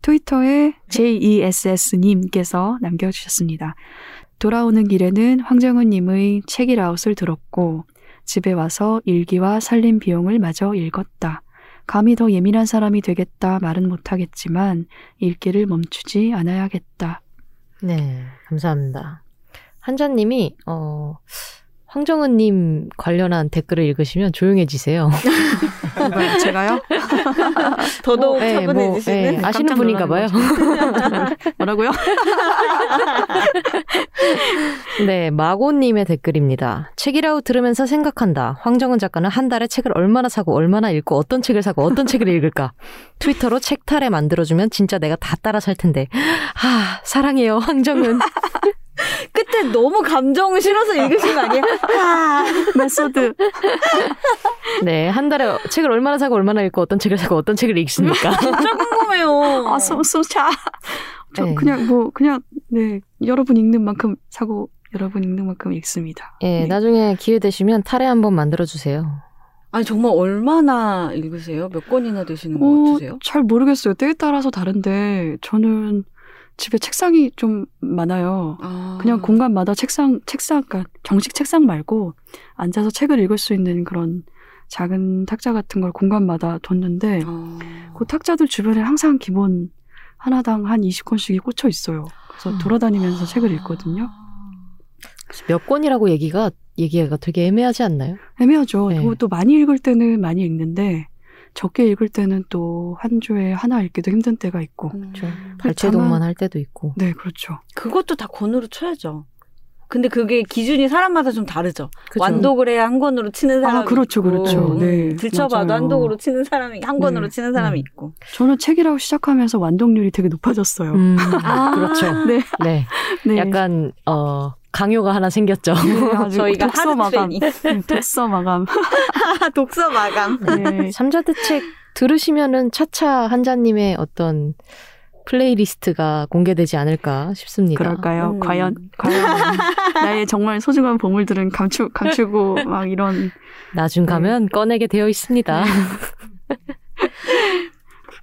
트위터에 JESS님께서 남겨주셨습니다. 돌아오는 길에는 황정은님의 책이라웃을 들었고 집에 와서 일기와 살림 비용을 마저 읽었다. 감히 더 예민한 사람이 되겠다 말은 못하겠지만 읽기를 멈추지 않아야겠다. 네, 감사합니다. 한자님이, 어, 황정은님 관련한 댓글을 읽으시면 조용해지세요. [laughs] 제가요? [laughs] 더더욱 네, 차분해지시는. 네, 아시는 분인가 봐요. [laughs] 뭐라고요? 네, 마고님의 댓글입니다. 책이라고 들으면서 생각한다. 황정은 작가는 한 달에 책을 얼마나 사고 얼마나 읽고 어떤 책을 사고 어떤 책을 읽을까. 트위터로 책 타래 만들어주면 진짜 내가 다 따라 살 텐데. 아, 사랑해요, 황정은. 그때 너무 감정을 실어서 읽으신 거 아니에요? 아, 메소드. 네, 한 달에 책을 얼마나 사고 얼마나 읽고 어떤 책을 사고 어떤 책을 읽습니까? [laughs] 진짜 궁금해요. [laughs] 아, 소, 소차. 저 네. 그냥 뭐, 그냥, 네. 여러분 읽는 만큼 사고, 여러분 읽는 만큼 읽습니다. 예, 네. 나중에 기회 되시면 타래 한번 만들어 주세요. 아니 정말 얼마나 읽으세요? 몇 권이나 되시는 것 어, 같으세요? 잘 모르겠어요. 때에 따라서 다른데, 저는 집에 책상이 좀 많아요. 아. 그냥 공간마다 책상, 책상, 그러니까 정식 책상 말고 앉아서 책을 읽을 수 있는 그런 작은 탁자 같은 걸 공간마다 뒀는데, 아. 그 탁자들 주변에 항상 기본 하나당 한 20권씩이 꽂혀 있어요. 그래서 돌아다니면서 책을 읽거든요. 몇 권이라고 얘기가, 얘기가 되게 애매하지 않나요? 애매하죠. 네. 그리고 또 많이 읽을 때는 많이 읽는데 적게 읽을 때는 또 한 주에 하나 읽기도 힘든 때가 있고. 음. 저 발췌동만 할 때도 있고. 네, 그렇죠. 그것도 다 권으로 쳐야죠. 근데 그게 기준이 사람마다 좀 다르죠. 그죠? 완독을 해야 한 권으로 치는 아, 사람이 그렇죠, 있고, 그렇죠. 음, 네, 들춰봐도 맞아요. 한독으로 치는 사람이 한 권으로 네. 치는 사람이 음. 있고. 저는 책이라고 시작하면서 완독률이 되게 높아졌어요. 음, [laughs] 아. 그렇죠. 네. 네. 네. 약간, 어, 강요가 하나 생겼죠. 네, [laughs] 저희가 [laughs] 독서 마감. 네, 독서 마감. 독서 마감. 네. 삼자대책 들으시면은 차차 한자님의 어떤 playlist가 공개되지 않을까 싶습니다. 그럴까요? 음. 과연, 과연 [laughs] 나의 정말 소중한 보물들은 감추, 감추고 막 이런. 나중 네. 가면 꺼내게 되어 있습니다. [laughs]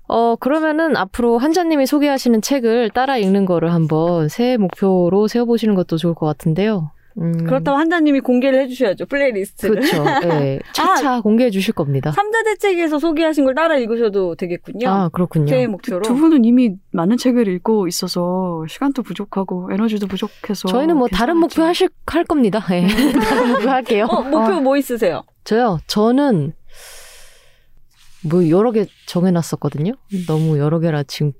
어, 그러면은 앞으로 한자님이 소개하시는 책을 따라 읽는 거를 한번 새해 목표로 세워보시는 것도 좋을 것 같은데요. 음, 그렇다고 한자님이 공개를 해주셔야죠. playlist를. 그렇죠. 네. [laughs] 차차 공개해 주실 겁니다. 삼자대책에서 소개하신 걸 따라 읽으셔도 되겠군요. 아, 그렇군요. 새해 목표로. 두 분은 이미 많은 책을 읽고 있어서 시간도 부족하고 에너지도 부족해서. 저희는 뭐 다른. 목표 하실 할 겁니다. 예. [laughs] 다른 목표 할게요. 어, 목표 아. 뭐 있으세요? 저요. 저는 뭐 여러 개 정해놨었거든요. 너무 여러 개라 지금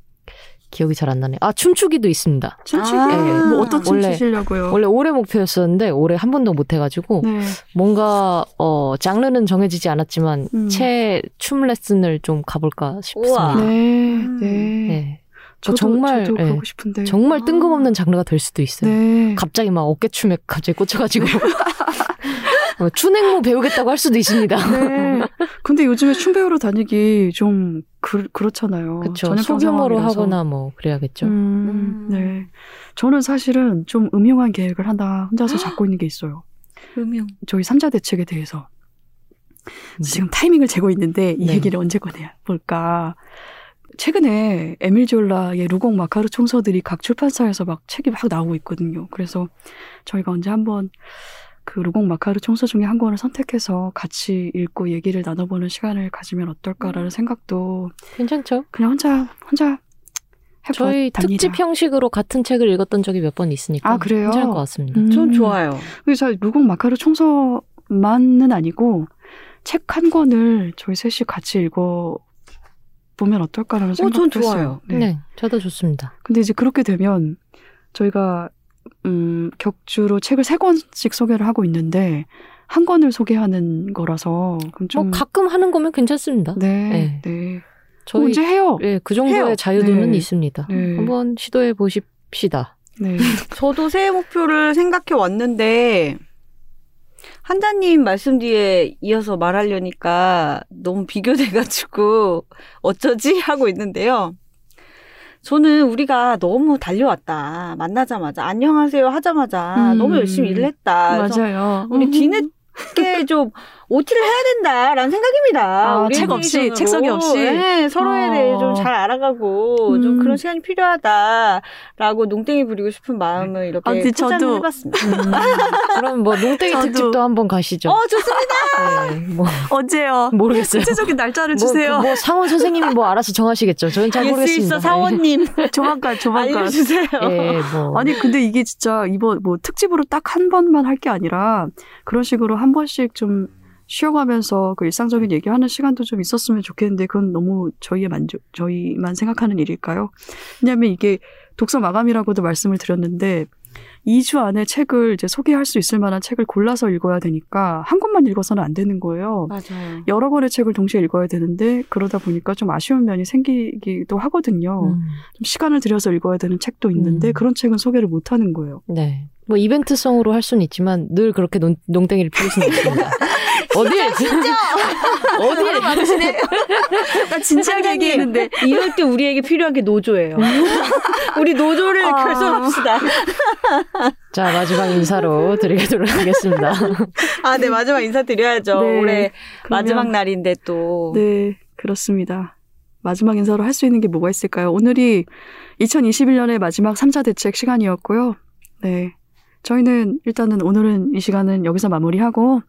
기억이 잘 안 나네. 아 춤추기도 있습니다. 춤추기. 아. 뭐 어떤 춤 원래- 추시려고요? 원래 올해 목표였었는데 올해 한 번도 못 해가지고 네. 뭔가 어 장르는 정해지지 않았지만 음. 채춤 레슨을 좀 가볼까 싶습니다. 우와. 네. 음. 네. 네. 저도, 정말, 저도 예. 가고 싶은데. 정말 아. 뜬금없는 장르가 될 수도 있어요. 네. 갑자기 막 어깨춤에 갑자기 꽂혀가지고 [laughs] 어, 춘행무 배우겠다고 할 수도 있습니다. 네. 근데 요즘에 춤 배우러 다니기 좀 그, 그렇잖아요. 그렇죠. 소규모로. 하거나 뭐 그래야겠죠. 음, 음. 네. 저는 사실은 좀 음흉한 계획을 하나 혼자서 잡고 있는 게 있어요. 음용. 저희 삼자 대책에 대해서. 음. 지금 타이밍을 재고 있는데 이 네. 얘기를 언제 꺼내야 볼까. 최근에 에밀 졸라의 루공 마카르 총서들이 각 출판사에서 막 책이 막 나오고 있거든요. 그래서 저희가 언제 한번 그 루공 마카르 총서 중에 한 권을 선택해서 같이 읽고 얘기를 나눠보는 시간을 가지면 어떨까라는 생각도 괜찮죠? 그냥 혼자 혼자 저희 해봤답니다. 특집 형식으로 같은 책을 읽었던 적이 몇 번 있으니까 아, 그래요? 괜찮을 것 같습니다. 음. 전 좋아요. 그래서 루공 마카르 총서만은 아니고 책 한 권을 저희 셋이 같이 읽어 보면 어떨까라는 어, 생각도 전 좋아요. 했어요. 네. 저도 좋습니다. 근데 이제 그렇게 되면 저희가 음, 격주로 책을 세 권씩 소개를 하고 있는데 한 권을 소개하는 거라서 그럼 좀뭐 가끔 하는 거면 괜찮습니다. 네, 네. 네. 저희 언제 해요? 예, 그 정도의 해요. 자유도는 네. 있습니다. 네. 한번 시도해 보십시다. 네. [laughs] 저도 새해 목표를 생각해 왔는데 한자님 말씀 뒤에 이어서 말하려니까 너무 비교돼가지고 어쩌지 하고 있는데요. 저는 우리가 너무 달려왔다. 만나자마자 안녕하세요 하자마자 음. 너무 열심히 일을 했다. 맞아요. 우리 뒤늦게 좀 OT를 해야 된다라는 생각입니다. 아, 책 없이, 리액션으로. 책 속이 없이? 네, 서로에 어. 대해 좀 잘 알아가고 좀 음. 그런 시간이 필요하다라고 농땡이 부리고 싶은 마음을 이렇게 아, 저도- 해봤습니다. 음, [laughs] 그럼 뭐 농땡이 특집도 한번 가시죠. 어, 좋습니다. 네, 뭐 언제요? 모르겠어요. 구체적인 날짜를 뭐, 주세요. 뭐 상원 선생님이 뭐 알아서 정하시겠죠. 저는 잘 모르겠습니다. 있어 사원님 조만간, 조만간. 알려주세요. 예, 예, 뭐 아니 근데 이게 진짜 이번 뭐 특집으로 딱 한 번만 할 게 아니라 그런 식으로 한 번씩 좀 쉬어가면서 그 일상적인 얘기하는 시간도 좀 있었으면 좋겠는데 그건 너무 저희의 만족 저희만 생각하는 일일까요? 왜냐하면 이게 독서 마감이라고도 말씀을 드렸는데 2주 안에 책을 이제 소개할 수 있을 만한 책을 골라서 읽어야 되니까 한 권만 읽어서는 안 되는 거예요. 맞아요. 여러 권의 책을 동시에 읽어야 되는데 그러다 보니까 좀 아쉬운 면이 생기기도 하거든요. 음, 좀 시간을 들여서 읽어야 되는 책도 있는데 음. 그런 책은 소개를 못 하는 거예요. 네. 뭐 이벤트성으로 할 수는 있지만 늘 그렇게 농, 농땡이를 피울 수는 없습니다. 어디에 어디에 나 진지하게 얘기했는데 [laughs] 이럴 때 우리에게 필요한 게 노조예요. [laughs] 우리 노조를 아. 결성합시다. [laughs] 자 마지막 인사로 드리도록 하겠습니다. 아, 네, 마지막 인사 드려야죠. 네, 올해 그러면- 마지막 날인데 또. 네 그렇습니다. 마지막 인사로 할 수 있는 게 뭐가 있을까요? 오늘이 2021년의 마지막 3차 대책 시간이었고요. 네. 저희는 일단은 오늘은 이 시간은 여기서 마무리하고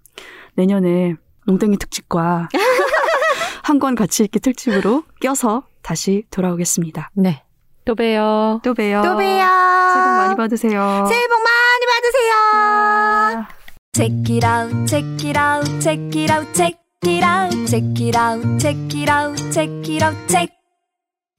내년에 농땡이 특집과 [laughs] 한 권 같이 읽기 특집으로 껴서 다시 돌아오겠습니다. 네. 또 봬요. 또 봬요. 또 봬요. 새해 복 많이 받으세요. 새해 복 많이 받으세요. Check it out, check it out, check it out, check it out, check it out, check it out, check it out, check.